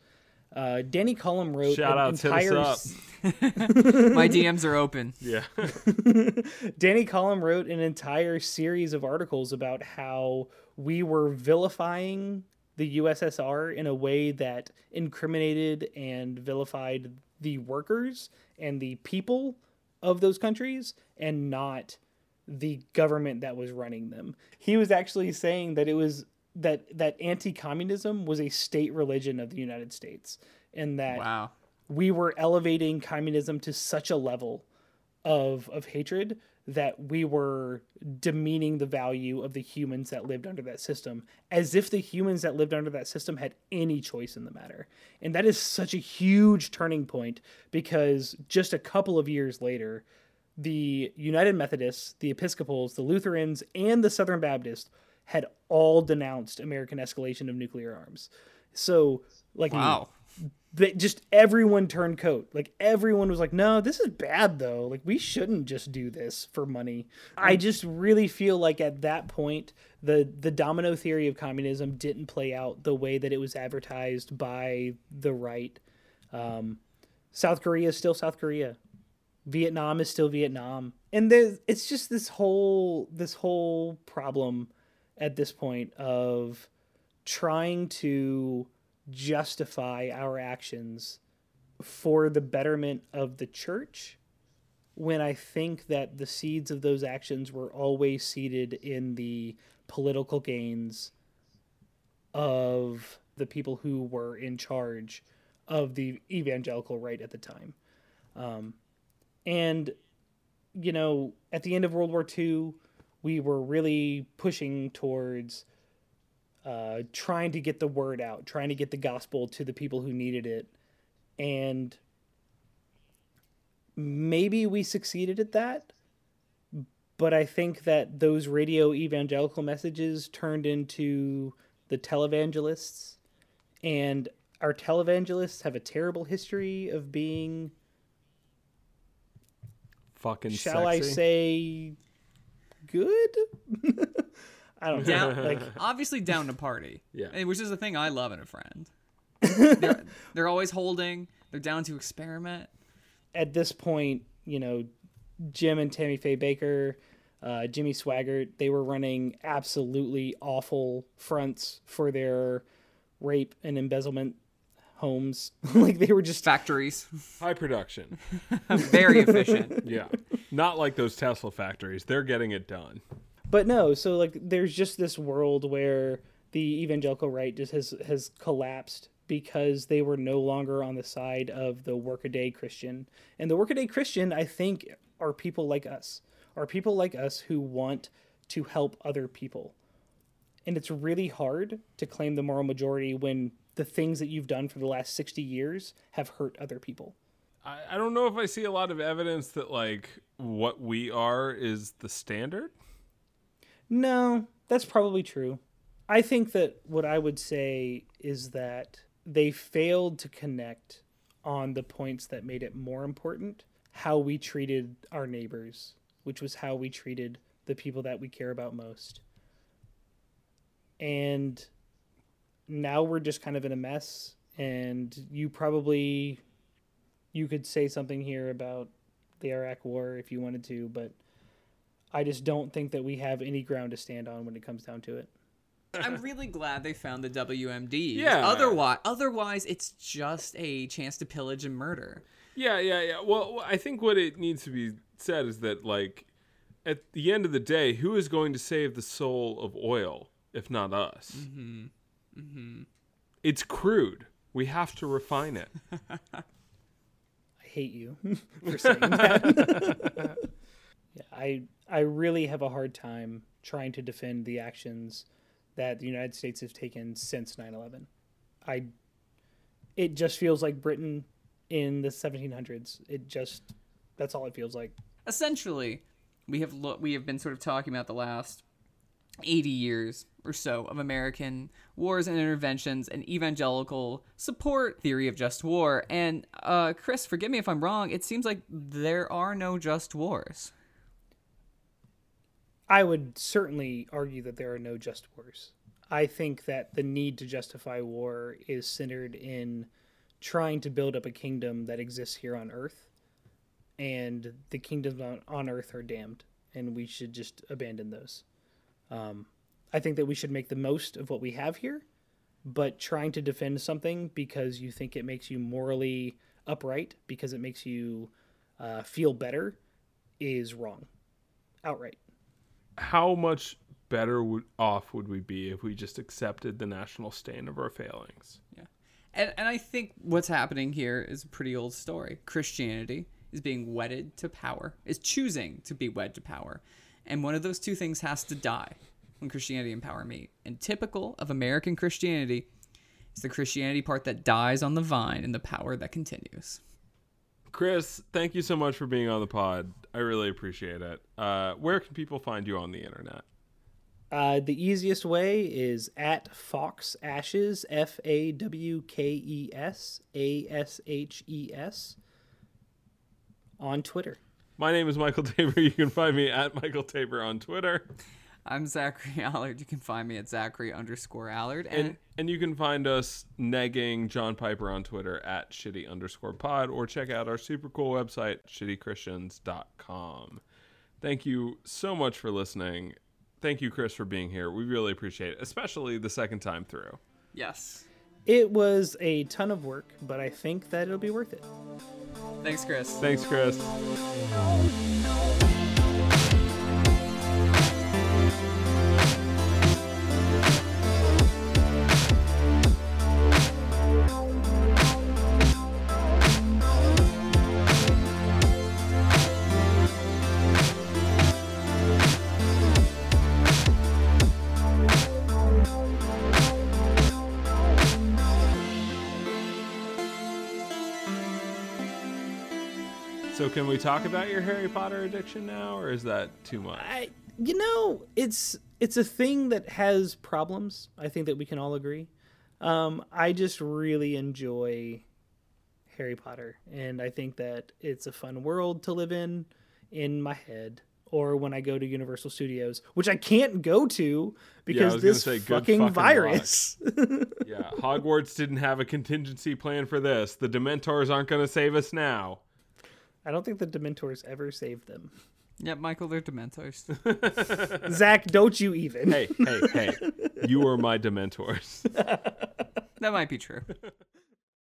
uh, Danny Collum wrote Shout an outs, hit us entire up. s- *laughs* *laughs* My DMs are open. Yeah. *laughs* Danny Collum wrote an entire series of articles about how we were vilifying the USSR in a way that incriminated and vilified the workers and the people of those countries and not the government that was running them. He was actually saying that it was that that anti-communism was a state religion of the United States and that Wow. we were elevating communism to such a level of of hatred that we were demeaning the value of the humans that lived under that system as if the humans that lived under that system had any choice in the matter and that is such a huge turning point because just a couple of years later the united methodists the episcopals the lutherans and the southern baptists had all denounced american escalation of nuclear arms so like Wow. just everyone turned coat. Like everyone was like, "No, this is bad though. Like we shouldn't just do this for money." I just really feel like at that point the the domino theory of communism didn't play out the way that it was advertised by the right. Um, South Korea is still South Korea. Vietnam is still Vietnam. And there's it's just this whole this whole problem at this point of trying to justify our actions for the betterment of the church when I think that the seeds of those actions were always seeded in the political gains of the people who were in charge of the evangelical right at the time. Um, and, you know, at the end of World War II, we were really pushing towards uh, trying to get the word out, trying to get the gospel to the people who needed it. And maybe we succeeded at that. But I think that those radio evangelical messages turned into the televangelists. And our televangelists have a terrible history of being, Fucking shall I say, good? *laughs* I don't know. Down, like, obviously down to party. Yeah. Which is the thing I love in a friend. *laughs* they're, they're always holding. They're down to experiment. at this point, you know, Jim and Tammy Faye Bakker, uh, Jimmy Swaggart, they were running absolutely awful fronts for their rape and embezzlement homes. *laughs* like they were just Factories. High production. *laughs* Very efficient. *laughs* Yeah. Not like those Tesla factories. They're getting it done. but no, so like there's just this world where the evangelical right just has has collapsed because they were no longer on the side of the workaday Christian. And the workaday Christian, I think, are people like us. Are people like us who want to help other people. And it's really hard to claim the moral majority when the things that you've done for the last 60 years have hurt other people. I, I don't know if I see a lot of evidence that like what we are is the standard. No, that's probably true. I think that what I would say is that they failed to connect on the points that made it more important how we treated our neighbors, which was how we treated the people that we care about most. And now we're just kind of in a mess and you probably you could say something here about the Iraq war if you wanted to, but I just don't think that we have any ground to stand on when it comes down to it. I'm really glad they found the WMD. Yeah. Otherwise, otherwise, it's just a chance to pillage and murder. Yeah, yeah, yeah. Well, I think what it needs to be said is that, like, at the end of the day, who is going to save the soul of oil if not us? Mm-hmm. Mm-hmm. It's crude. We have to refine it. *laughs* I hate you *laughs* for saying that. *laughs* yeah, I I really have a hard time trying to defend the actions that the United States have taken since 9/11. I it just feels like Britain in the 1700s. It just that's all it feels like. Essentially, we have lo- we have been sort of talking about the last 80 years or so of American wars and interventions and evangelical support theory of just war. And uh, Chris, forgive me if I'm wrong. It seems like there are no just wars. I would certainly argue that there are no just wars. I think that the need to justify war is centered in trying to build up a kingdom that exists here on earth. And the kingdoms on, on earth are damned, and we should just abandon those. Um, I think that we should make the most of what we have here, but trying to defend something because you think it makes you morally upright, because it makes you uh, feel better, is wrong. Outright. How much better would, off would we be if we just accepted the national stain of our failings? Yeah. And, and I think what's happening here is a pretty old story. Christianity is being wedded to power, is choosing to be wed to power. And one of those two things has to die when Christianity and power meet. And typical of American Christianity is the Christianity part that dies on the vine and the power that continues. Chris, thank you so much for being on the pod. I really appreciate it. Uh, where can people find you on the internet? Uh, the easiest way is at Fawkes Ashes, F A W K E S A S H E S, on Twitter. My name is Michael Tabor. *laughs* You can find me at Michael Tabor on Twitter. I'm Zachary *laughs* Allard. You can find me at Zachary underscore Allard. And And, and you can find us negging John Piper on Twitter at shitty underscore pod or check out our super cool website, shittychristians.com. Thank you so much for listening. Thank you, Chris, for being here. We really appreciate it, especially the second time through. yes. It was a ton of work, but I think that it'll be worth it. Thanks, Chris. Thanks, Chris. Can we talk about your Harry Potter addiction now, or is that too much? I, you know, it's it's a thing that has problems. I think that we can all agree. Um, I just really enjoy Harry Potter, and I think that it's a fun world to live in in my head. Or when I go to Universal Studios, which I can't go to because gonna this say, fucking, fucking virus. yeah, Hogwarts didn't have a contingency plan for this. The Dementors aren't going to save us now. I don't think the Dementors ever saved them. Yeah, Michael, they're Dementors. *laughs* Zach, don't you even? Hey, hey, hey. You are my Dementors. *laughs* that might be true. *laughs*